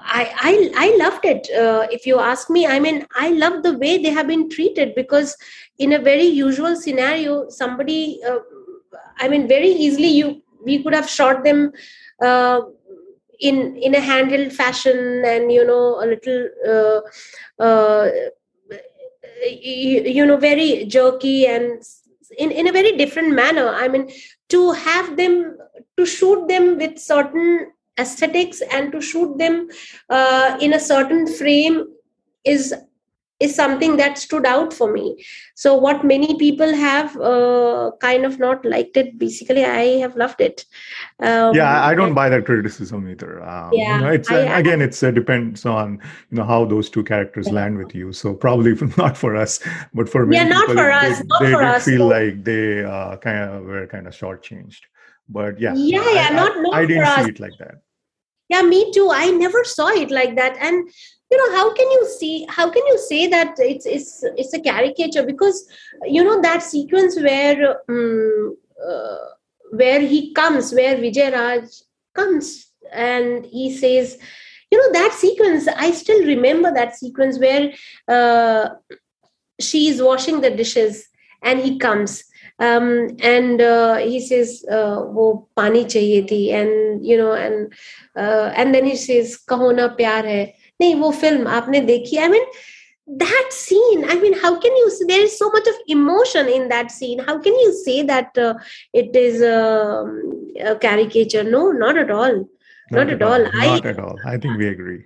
I, I I loved it. Uh, if you ask me, I mean, I love the way they have been treated because in a very usual scenario, somebody, uh, I mean, very easily you we could have shot them uh, in in a handheld fashion and you know a little uh, uh, you, you know very jerky and in in a very different manner. I mean, to have them to shoot them with certain aesthetics and to shoot them uh, in a certain frame is is something that stood out for me. So what many people have uh, kind of not liked it basically i have loved it. Um, yeah i don't buy that criticism either. Um, yeah, you know, it's I, uh, again it's uh, depends on you know how those two characters yeah. land with you. So probably not for us but for yeah not people, for they, us not they for us, feel like they uh, kind of were kind of shortchanged. But yeah yeah yeah I, not, not I, didn't see us. it like that yeah me too. I never saw it like that. And you know how can you see how can you say that it's it's it's a caricature? Because you know that sequence where um, uh, where he comes where vijay raaz comes and he says you know that sequence i still remember that sequence where uh, she is washing the dishes and he comes and uh, he says wo pani chahiye thi and you know and uh, and then he says kaho na pyar hai nahi wo film aapne dekhi i mean that scene i mean how can you there is so much of emotion in that scene. How can you say that uh, it is um, a caricature? No not at all. Not, not at, all, all. not I, at all. I think we agree.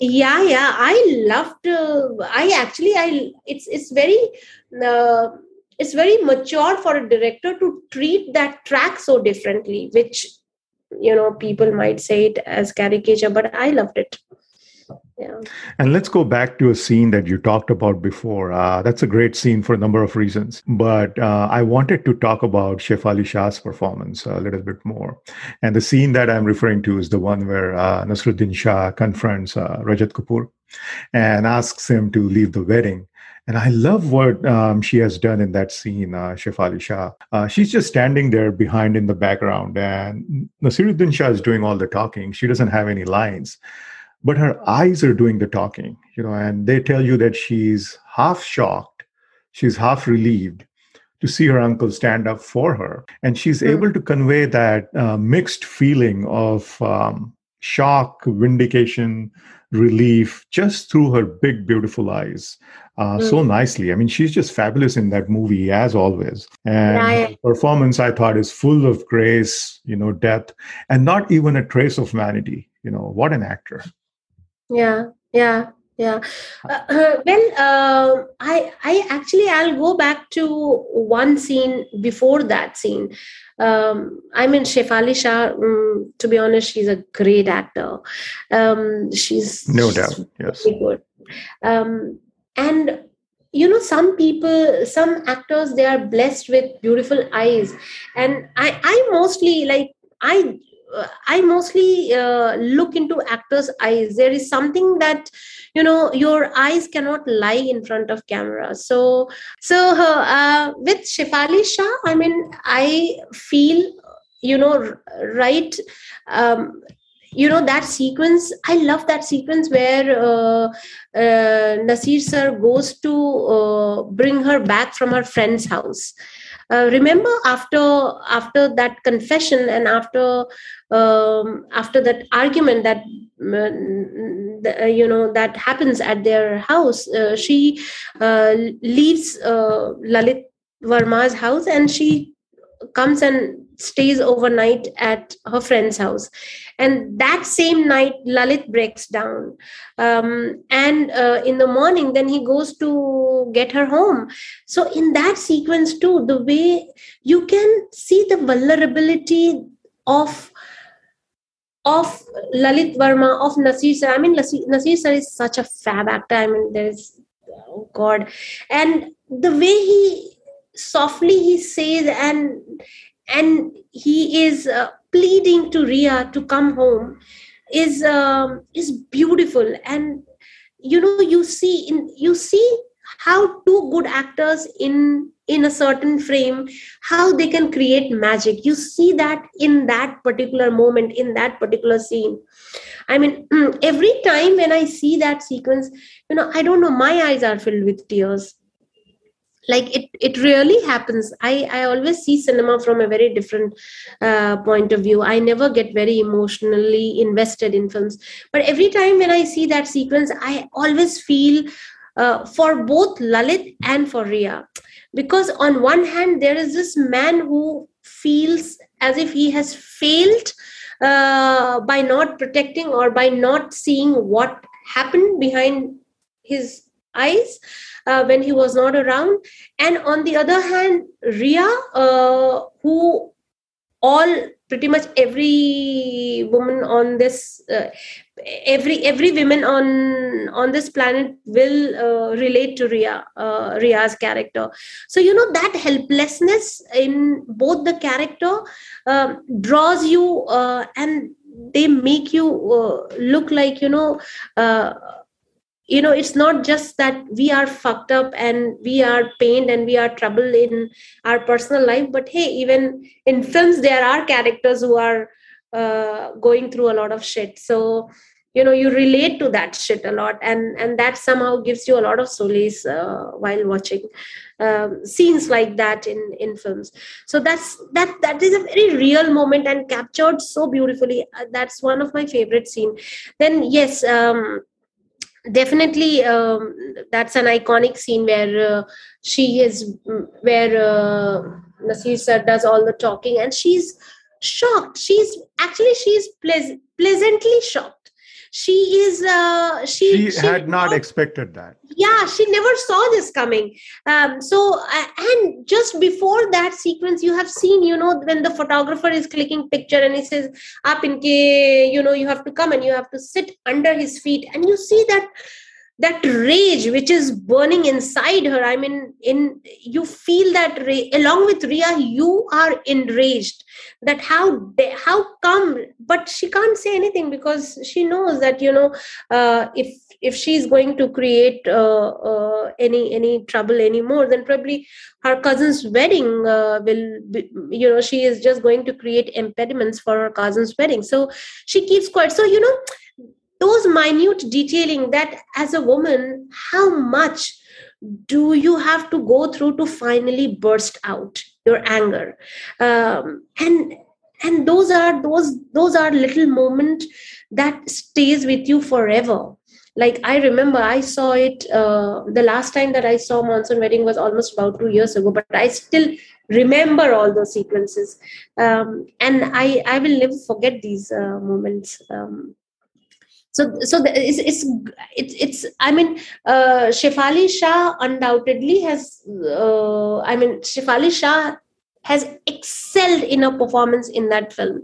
Yeah yeah. I loved uh, i actually i it's it's very uh, it's very mature for a director to treat that track so differently which you know people might say it as caricature but i loved it yeah. And let's go back to a scene that you talked about before. Uh, that's a great scene for a number of reasons. But uh, I wanted to talk about Shefali Shah's performance a little bit more. And the scene that I'm referring to is the one where uh, Naseeruddin Shah confronts uh, Rajat Kapoor and asks him to leave the wedding. And I love what um, she has done in that scene, uh, Shefali Shah. Uh, she's just standing there behind in the background, and Naseeruddin Shah is doing all the talking. She doesn't have any lines but her eyes are doing the talking you know and they tell you that she's half shocked she's half relieved to see her uncle stand up for her and she's mm. able to convey that uh, mixed feeling of um, shock vindication relief just through her big beautiful eyes uh, mm. so nicely. I mean she's just fabulous in that movie as always. And performance i thought is full of grace you know depth and not even a trace of vanity. You know what an actor. Yeah yeah yeah. Uh, uh, well uh, i i actually i'll go back to one scene before that scene. Um, i mean shefali shah um, to be honest she's a great actor. Um, she's no doubt yes. good. Um, and you know some people some actors they are blessed with beautiful eyes and i i mostly like i I mostly uh, look into actors' eyes. There is something that you know your eyes cannot lie in front of camera. So, so uh, with Shefali Shah, I mean, I feel you know right. Um, you know that sequence i love that sequence where uh, uh, nasir sir goes to uh, bring her back from her friend's house. Uh, remember after after that confession and after um, after that argument that uh, you know that happens at their house uh, she leaves lalit verma's house and she comes and stays overnight at her friend's house and that same night lalit breaks down um, and uh, in the morning then he goes to get her home so in that sequence too the way you can see the vulnerability of of Lalit Verma, of Nasir Sir. I mean, Nasir Sir is such a fab actor. I mean, there is, oh God. And the way he softly he says and and he is uh, pleading to Ria to come home is um, is beautiful. And you know you see in you see how two good actors in in a certain frame how they can create magic. You see that in that particular moment in that particular scene. I mean every time when i see that sequence you know i don't know my eyes are filled with tears like it it really happens. I i always see cinema from a very different uh, point of view. I never get very emotionally invested in films. But every time when i see that sequence i always feel uh, for both lalit and for ria because on one hand there is this man who feels as if he has failed uh, by not protecting or by not seeing what happened behind his eyes uh, when he was not around. And on the other hand ria uh, who all pretty much every woman on this uh, every every woman on on this planet will uh, relate to ria uh, ria's character. So you know that helplessness in both the character um, draws you uh, and they make you look like you know you know it's not just that we are fucked up and we are pained and we are troubled in our personal life but hey even in films there are characters who are uh, going through a lot of shit. So you know you relate to that shit a lot and and that somehow gives you a lot of solace uh, while watching um, scenes like that in in films. So that's that that is a very real moment and captured so beautifully. Uh, that's one of my favorite scene. Then yes um, definitely um, that's an iconic scene where uh, she is where uh, Nasir sir does all the talking and she's shocked. She's actually she's pleas- pleasantly shocked she is uh, she, she, she had not expected that. Yeah she never saw this coming. Um, so uh, and just before that sequence you have seen you know when the photographer is clicking picture and he says up in you know you have to come and you have to sit under his feet. And you see that that rage which is burning inside her. I mean in you feel that ra- along with ria you are enraged. That how de- how come but she can't say anything because she knows that you know uh, if if she's going to create uh, uh, any any trouble anymore then probably her cousin's wedding uh, will be, you know she is just going to create impediments for her cousin's wedding. So she keeps quiet. So you know those minute detailing that as a woman how much do you have to go through to finally burst out your anger? Um, and and those are those those are little moments that stays with you forever. Like i remember i saw it uh, the last time that i saw monsoon wedding was almost about two years ago but i still remember all those sequences. Um, and i i will never forget these uh, moments. Um, so so it's it's it's, it's i mean uh, shefali shah undoubtedly has uh, i mean shefali shah has excelled in her performance in that film.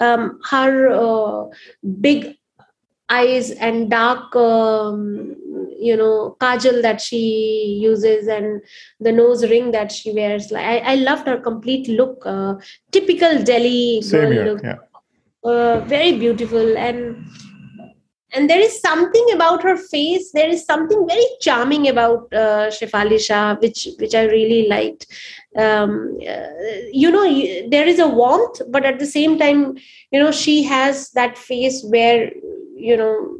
Um, her uh, big eyes and dark um, you know kajal that she uses and the nose ring that she wears. Like i, I loved her complete look uh, typical delhi Same girl here, look. yeah. uh, very beautiful and and there is something about her face there is something very charming about uh, shefali shah which which i really liked. Um, uh, you know there is a warmth but at the same time you know she has that face where you know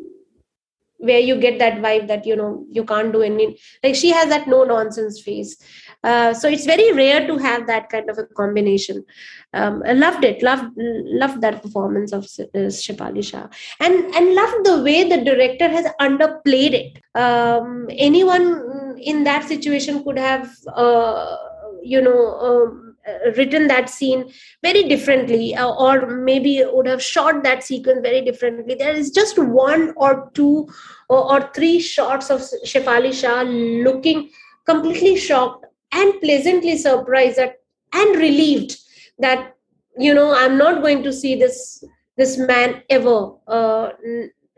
where you get that vibe that you know you can't do any like she has that no nonsense face uh, so it's very rare to have that kind of a combination. Um, I loved it. Loved loved that performance of uh, Shefali Shah. And and loved the way the director has underplayed it. Um, anyone in that situation could have uh, you know um, uh, written that scene very differently uh, or maybe would have shot that sequence very differently. There is just one or two or, or three shots of shefali shah looking completely shocked and pleasantly surprised that, and relieved that you know i'm not going to see this this man ever uh,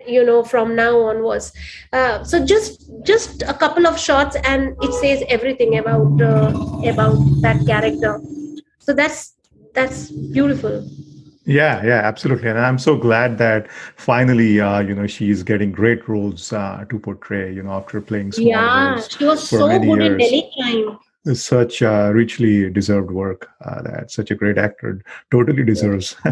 you know from now onwards. Uh, so just just a couple of shots and it says everything about uh, about that character. So that's that's beautiful. Yeah yeah absolutely. And i'm so glad that finally uh, you know she's getting great roles uh, to portray you know after playing small yeah roles she was so good years. in delhi crime such uh, richly deserved work uh, that such a great actor totally deserves.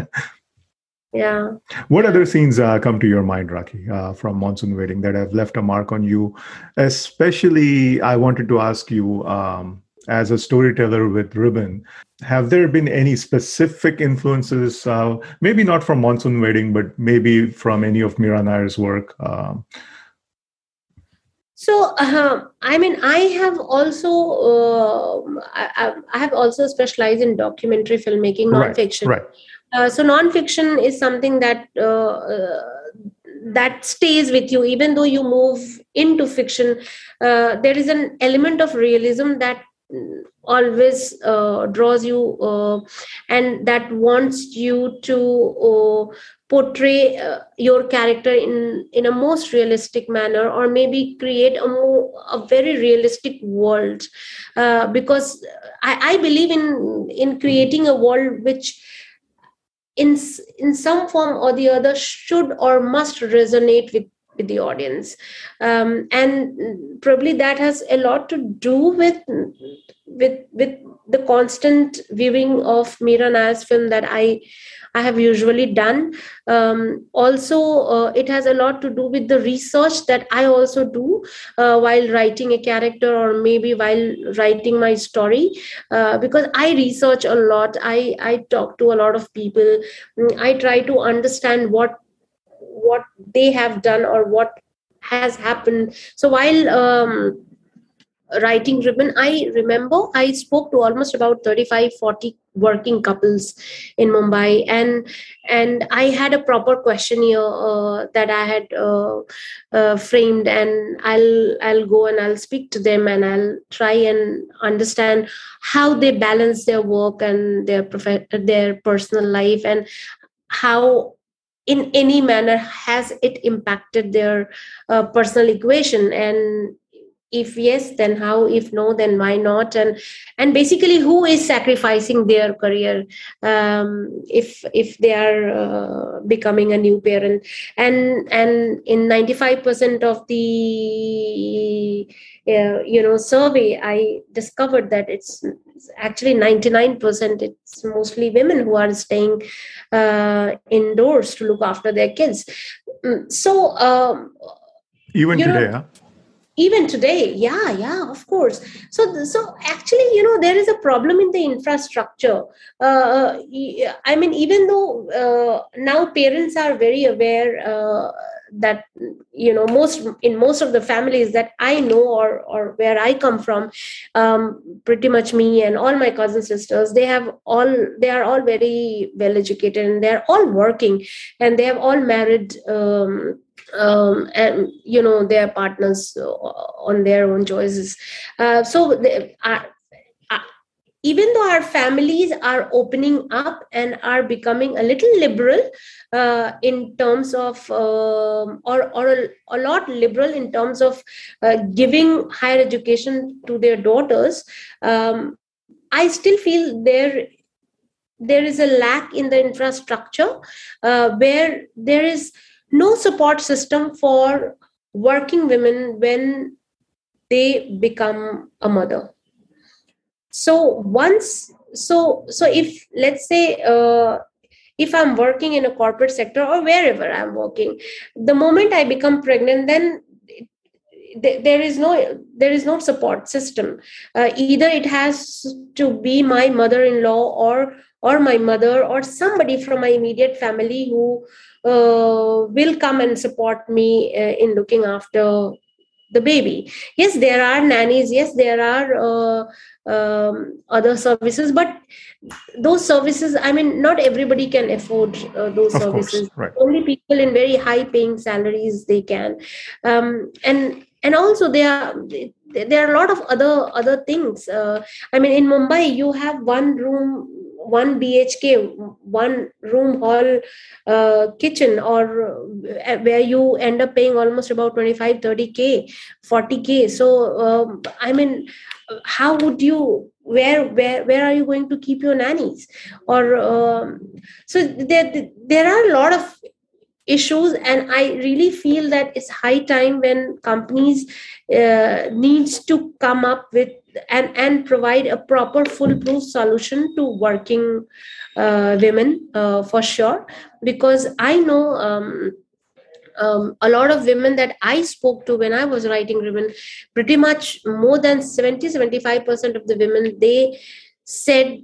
Yeah. What other scenes uh, come to your mind Rakhi, uh, from monsoon wedding that have left a mark on you? Especially i wanted to ask you um, as a storyteller with ribbon have there been any specific influences uh, maybe not from monsoon wedding but maybe from any of mira nair's work um, so uh, i mean i have also uh, I, I, have also specialized in documentary filmmaking nonfiction right, right. Uh, so nonfiction is something that uh, uh, that stays with you even though you move into fiction uh, there is an element of realism that always uh, draws you uh, and that wants you to portray your character in in a most realistic manner or maybe create a more a very realistic world. Because I, I believe in in creating a world which in in some form or the other should or must resonate with with the audience. Um, and probably that has a lot to do with with with the constant viewing of Mira film that I I have usually done. Um, also, uh, it has a lot to do with the research that I also do uh, while writing a character or maybe while writing my story, uh, because I research a lot. I I talk to a lot of people. Mm, I try to understand what what they have done or what has happened. So while um, writing ribbon. I remember i spoke to almost about 35 40 working couples in mumbai and and i had a proper questionnaire uh, that i had uh, uh, framed and i'll i'll go and i'll speak to them and i'll try and understand how they balance their work and their prof- their personal life and how in any manner has it impacted their uh, personal equation. And if yes then how if no then why not? And and basically who is sacrificing their career um, if if they are uh, becoming a new parent? And and in 95% of the uh, you know survey i discovered that it's, actually 99% it's mostly women who are staying uh, indoors to look after their kids. Mm, so um, even today know, huh? Even today. Yeah yeah of course. So so actually you know there is a problem in the infrastructure. Uh, i mean even though uh, now parents are very aware uh, that you know most in most of the families that i know or or where i come from um, pretty much me and all my cousin sisters they have all they are all very well educated and they're all working and they have all married um, um, and you know their partners uh, on their own choices. Uh, so they, uh, even though our families are opening up and are becoming a little liberal uh, in terms of um, or or a, a, lot liberal in terms of uh, giving higher education to their daughters um, i still feel there there is a lack in the infrastructure where there is no support system for working women when they become a mother so once so so if let's say uh, if i'm working in a corporate sector or wherever i'm working the moment i become pregnant then there is no there is no support system. Uh, either it has to be my mother-in-law or or my mother or somebody from my immediate family who uh, will come and support me uh, in looking after the baby. Yes there are nannies yes there are uh, um, other services but those services i mean not everybody can afford uh, those of services. course, right. only people in very high paying salaries they can. Um, and and also there are there are a lot of other other things. Uh, i mean in mumbai you have one room one bhk one room hall uh, kitchen or uh, where you end up paying almost about 25 30k 40k so um, i mean how would you where where where are you going to keep your nannies? Or um, so there there are a lot of issues and i really feel that it's high time when companies uh, needs to come up with and and provide a proper foolproof solution to working uh, women uh, for sure. Because i know um, um, a lot of women that i spoke to when i was writing women pretty much more than 70 75% of the women they said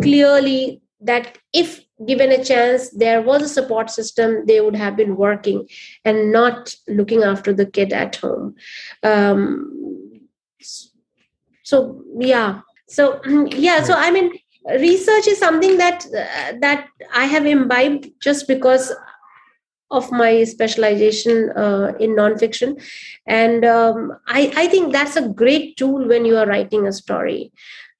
clearly that if given a chance there was a support system they would have been working and not looking after the kid at home. Um, so yeah. So yeah so i mean research is something that uh, that i have imbibed just because of my specialization uh, in nonfiction. And um, I, I think that's a great tool when you are writing a story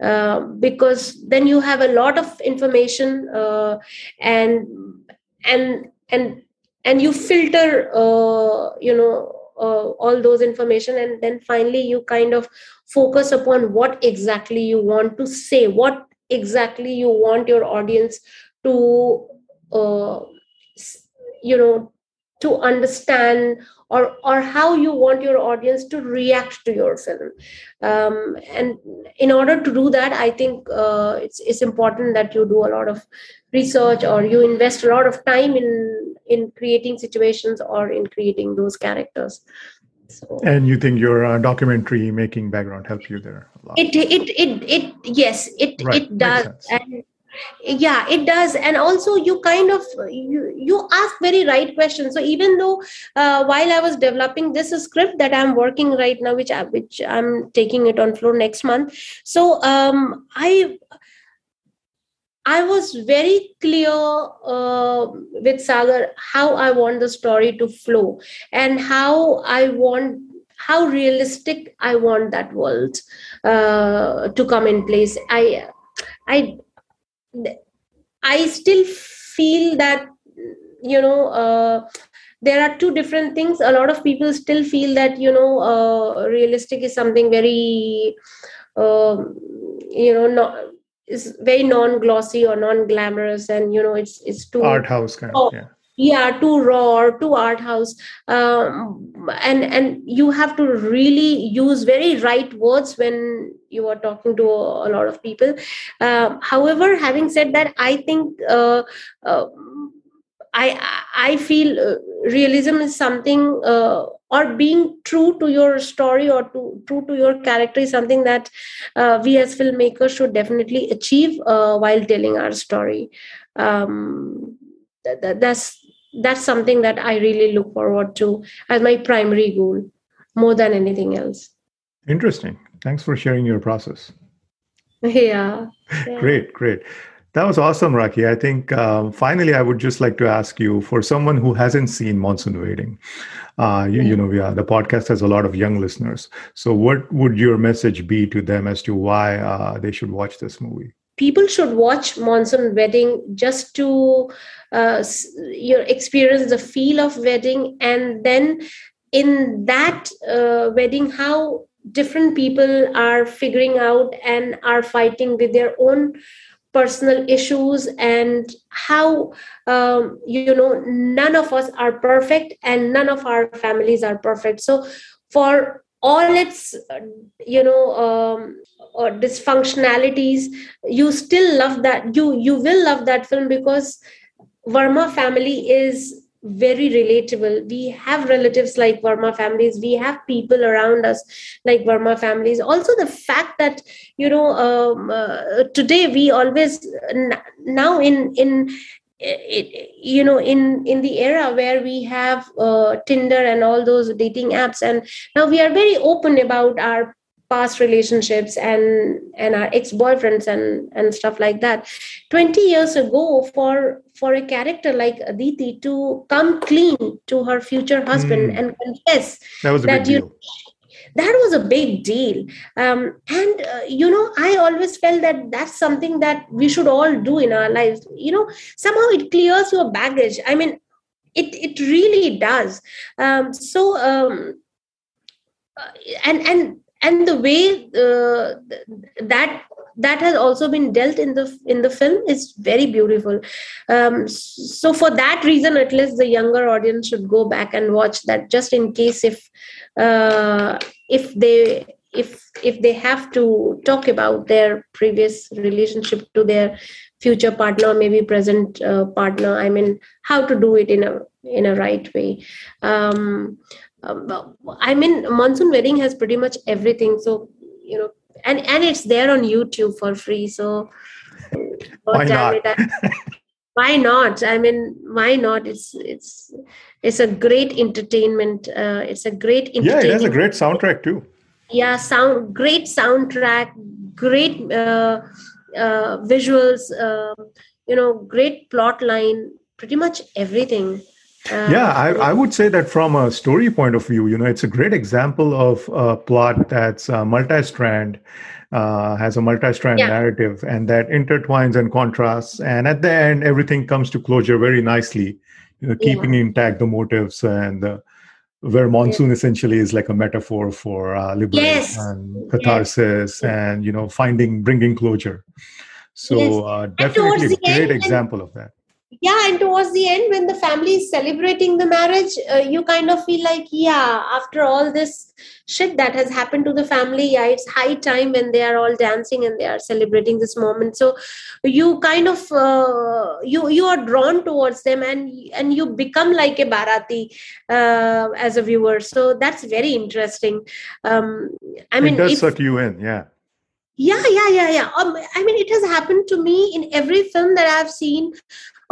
uh, because then you have a lot of information uh, and and and and you filter uh, you know uh, all those information and then finally you kind of focus upon what exactly you want to say what exactly you want your audience to uh, you know to understand or or how you want your audience to react to your film. Um, and in order to do that i think uh, it's it's important that you do a lot of research or you invest a lot of time in in creating situations or in creating those characters so, and you think your uh, documentary making background help you there a lot? it it it it yes it right. it does and yeah it does and also you kind of you, you ask very right questions so even though uh, while i was developing this script that i'm working right now which I, which i'm taking it on floor next month so um i I was very clear uh, with Sagar how I want the story to flow and how I want how realistic I want that world uh, to come in place. I I I still feel that you know uh, there are two different things. A lot of people still feel that you know uh, realistic is something very um, you know not is very non-glossy or non-glamorous and you know it's it's too art house kind of yeah. Yeah too raw or too art house. Um, and and you have to really use very right words when you are talking to a, a lot of people. Um, however having said that i think uh, uh, I I feel uh, realism is something uh, or being true to your story or to true to your character is something that uh, we as filmmakers should definitely achieve uh, while telling our story. Um, that, that's that's something that I really look forward to as my primary goal, more than anything else. Interesting. Thanks for sharing your process. Yeah. yeah. Great, great. That was awesome, Rakhi. I think um, finally, I would just like to ask you for someone who hasn't seen Monsoon Wedding. Uh, you, you, know, the podcast has a lot of young listeners. So, what would your message be to them as to why uh, they should watch this movie? People should watch Monsoon Wedding just to uh, you know, experience the feel of wedding, and then in that uh, wedding, how different people are figuring out and are fighting with their own personal issues and how um, you know none of us are perfect and none of our families are perfect. So for all its you know um, or dysfunctionalities you still love that you you will love that film because verma family is very relatable. We have relatives like Verma families. We have people around us like Verma families. Also, the fact that you know um, uh, today we always now in in it, you know in in the era where we have uh, tinder and all those dating apps and now we are very open about our past relationships and and our ex-boyfriends and and stuff like that. 20 years ago for for a character like aditi to come clean to her future husband mm. and confess that was a that big you deal. that was a big deal. Um, and uh, you know i always felt that that's something that we should all do in our lives. You know somehow it clears your baggage. I mean it it really does. Um, so um, uh, and and and the way uh, that that has also been dealt in the in the film is very beautiful. Um, so for that reason at least the younger audience should go back and watch that just in case if uh, if they if if they have to talk about their previous relationship to their future partner maybe present uh, partner. I mean how to do it in a in a right way. Um, um, I mean, Monsoon Wedding has pretty much everything. So you know, and and it's there on YouTube for free. So why not? It, why not? I mean, why not? It's it's it's a great entertainment. Uh, it's a great yeah. It has a great soundtrack too. Yeah, sound great soundtrack, great uh, uh, visuals. Uh, you know, great plot line. Pretty much everything. Um, yeah, I, I, would say that from a story point of view, you know, it's a great example of a plot that's uh, multi-strand, uh, has a multi-strand yeah. narrative, and that intertwines and contrasts, and at the end, everything comes to closure very nicely. You know, keeping yeah. intact the motives and uh, where monsoon yeah. essentially is like a metaphor for uh, liberation yes. and catharsis, yes. and you know, finding bringing closure. So yes. Uh, definitely a great example of that yeah and towards the end when the family is celebrating the marriage uh, you kind of feel like yeah after all this shit that has happened to the family yeah it's high time when they are all dancing and they are celebrating this moment. So you kind of uh, you you are drawn towards them and and you become like a barati uh, as a viewer. So that's very interesting. Um i mean it does suck you in yeah. Yeah yeah yeah yeah. Um, i mean it has happened to me in every film that i've seen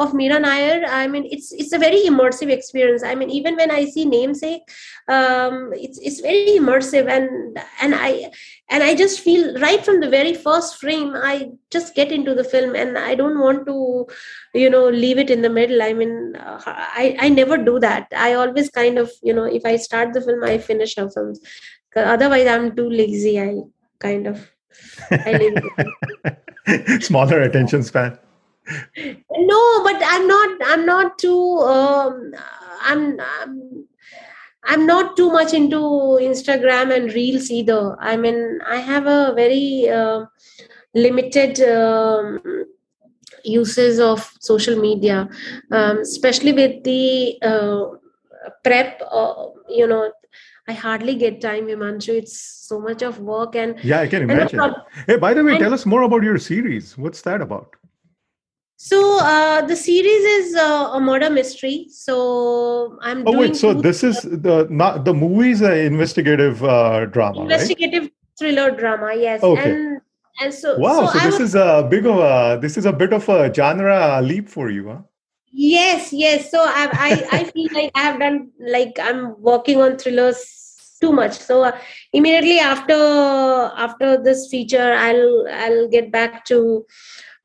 of Meera Nair, I mean, it's it's a very immersive experience. I mean, even when I see namesake, um, it's it's very immersive, and and I and I just feel right from the very first frame, I just get into the film, and I don't want to, you know, leave it in the middle. I mean, I I never do that. I always kind of, you know, if I start the film, I finish a film. Otherwise, I'm too lazy. I kind of I Smaller attention span. No, but I'm not. I'm not too. Um, I'm, I'm. I'm not too much into Instagram and Reels either. I mean, I have a very uh, limited um, uses of social media, um, especially with the uh, prep. Uh, you know, I hardly get time, Himanshu. It's so much of work and yeah, I can imagine. hey, by the way, and, tell us more about your series. What's that about? So uh, the series is uh, a murder mystery. So I'm. Oh wait, so this is the not the movie is an investigative uh, drama, investigative right? thriller drama. Yes. Okay. And, and so wow, so, so this was, is a big of a this is a bit of a genre leap for you, huh? Yes, yes. So I I, I feel like I have done like I'm working on thrillers too much so uh, immediately after after this feature i'll i'll get back to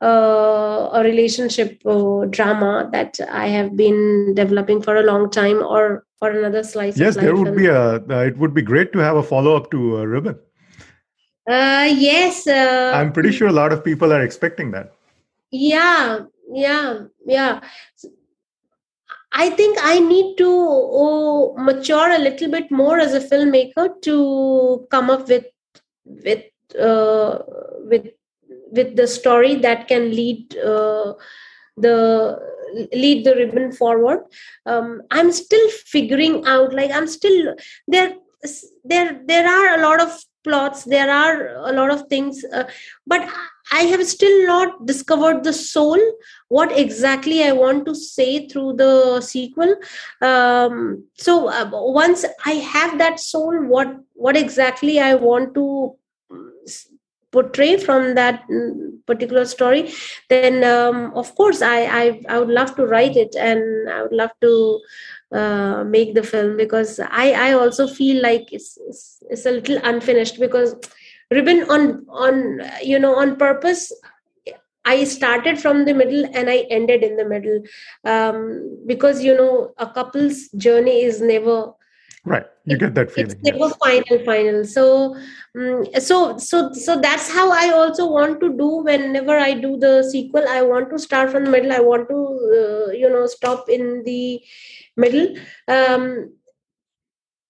uh, a relationship uh, drama that i have been developing for a long time or for another slice yes there would be a uh, it would be great to have a follow-up to uh, ribbon uh, yes uh, i'm pretty sure a lot of people are expecting that. Yeah yeah yeah. I think I need to oh, mature a little bit more as a filmmaker to come up with with uh, with with the story that can lead uh, the lead the ribbon forward. Um, I'm still figuring out. Like I'm still there. There there are a lot of plots. There are a lot of things, uh, but I have still not discovered the soul, what exactly I want to say through the sequel. Um, so uh, once I have that soul, what what exactly I want to portray from that mm, particular story, then um, of course I, I I would love to write it and I would love to uh, make the film because I I also feel like it's, it's, it's a little unfinished because ribbon on on you know on purpose i started from the middle and i ended in the middle. Um, because you know a couple's journey is never right. You get that feeling it's never yes. final final. So um, so so so that's how i also want to do whenever i do the sequel. I want to start from the middle. I want to uh, you know stop in the middle. Um,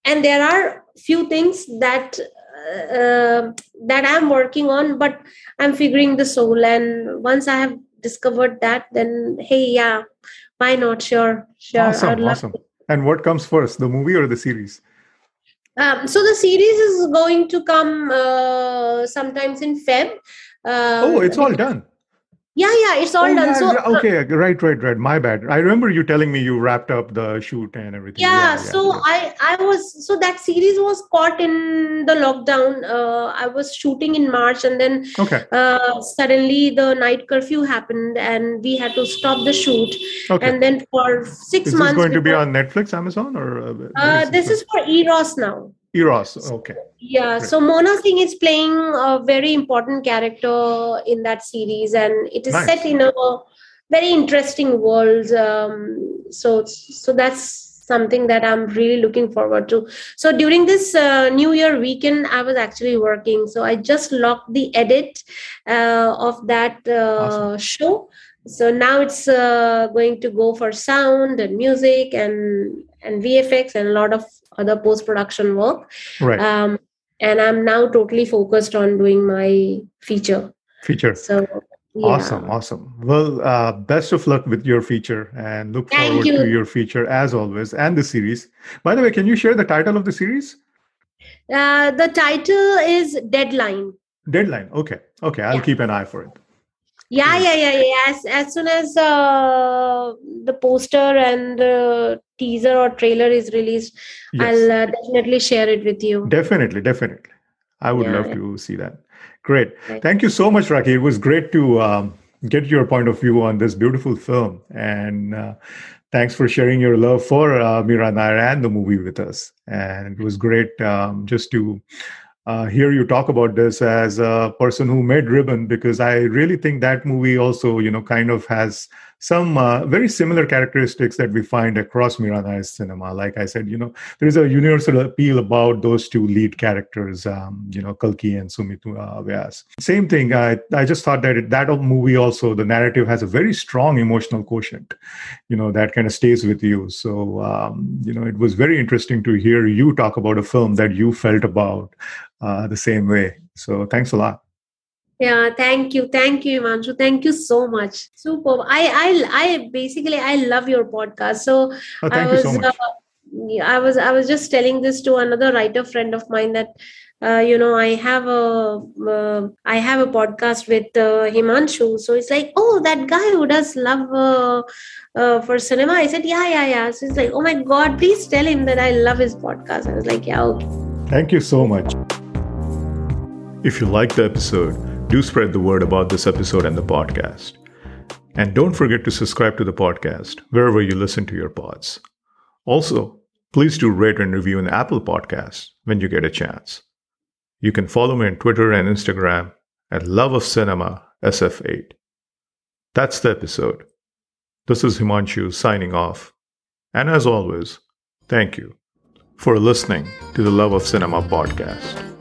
and there are few things that uh, that i'm working on but i'm figuring the soul. And once i have discovered that then hey yeah why not? Sure sure. Awesome awesome. to. And what comes first the movie or the series? Um, so the series is going to come uh, sometimes in feb. Uh, oh it's all done yeah yeah it's all oh, done. yeah, so okay right right right. My bad. I remember you telling me you wrapped up the shoot and everything. Yeah, yeah so i i was so that series was caught in the lockdown. Uh, i was shooting in march and then okay. uh, suddenly the night curfew happened and we had to stop the shoot. Okay. and then for six is months this going before, to be on netflix amazon or uh, uh this is for eros now Eros. Okay. Yeah. So Mona Singh is playing a very important character in that series, and it is nice. set in a very interesting world. Um, so so that's something that I'm really looking forward to. So during this uh, New Year weekend, I was actually working. So I just locked the edit uh, of that uh, awesome. show. So now it's uh, going to go for sound and music and and VFX and a lot of other post production work. Right. Um, and I'm now totally focused on doing my feature. Feature. So yeah. Awesome, awesome. Well, uh, best of luck with your feature and look Thank forward you. to your feature as always and the series. By the way, can you share the title of the series? Uh, the title is Deadline. Deadline. Okay. Okay. I'll yeah. keep an eye for it yeah yeah yeah yeah as, as soon as uh, the poster and the teaser or trailer is released yes. i'll uh, definitely share it with you definitely definitely I would Yeah, love yeah. to see that. Great. Right. Thank you so much, Rakhi. It was great to um, get your point of view on this beautiful film. And uh, thanks for sharing your love for uh, Mira Nair and the movie with us. And it was great um, just to uh, hear you talk about this as a person who made Ribbon, because I really think that movie also, you know, kind of has some uh, very similar characteristics that we find across Mira Nair's cinema. Like I said, you know, there is a universal appeal about those two lead characters, um, you know, Kalki and Sumeet uh, Vyas. Same thing. I, I just thought that that movie also, the narrative has a very strong emotional quotient, you know, that kind of stays with you. So, um, you know, it was very interesting to hear you talk about a film that you felt about uh, the same way. So, thanks a lot. Yeah, thank you, thank you, Himanshu. Thank you so much. Superb. I, I, I basically I love your podcast. So Oh, I was, so uh, I was, I was just telling this to another writer friend of mine that, uh, you know, I have a, uh, I have a podcast with uh, Himanshu. So it's like, oh, that guy who does love uh, uh, for cinema. I said, yeah, yeah, yeah. So it's like, oh my god, please tell him that I love his podcast. I was like, yeah, okay. Thank you so much. If you liked the episode, do spread the word about this episode and the podcast. And don't forget to subscribe to the podcast wherever you listen to your pods. Also, please do rate and review in Apple Podcasts when you get a chance. You can follow me on Twitter and Instagram at Love of Cinema SF8. That's the episode. This is Himanshu signing off. And as always, thank you for listening to the Love of Cinema podcast.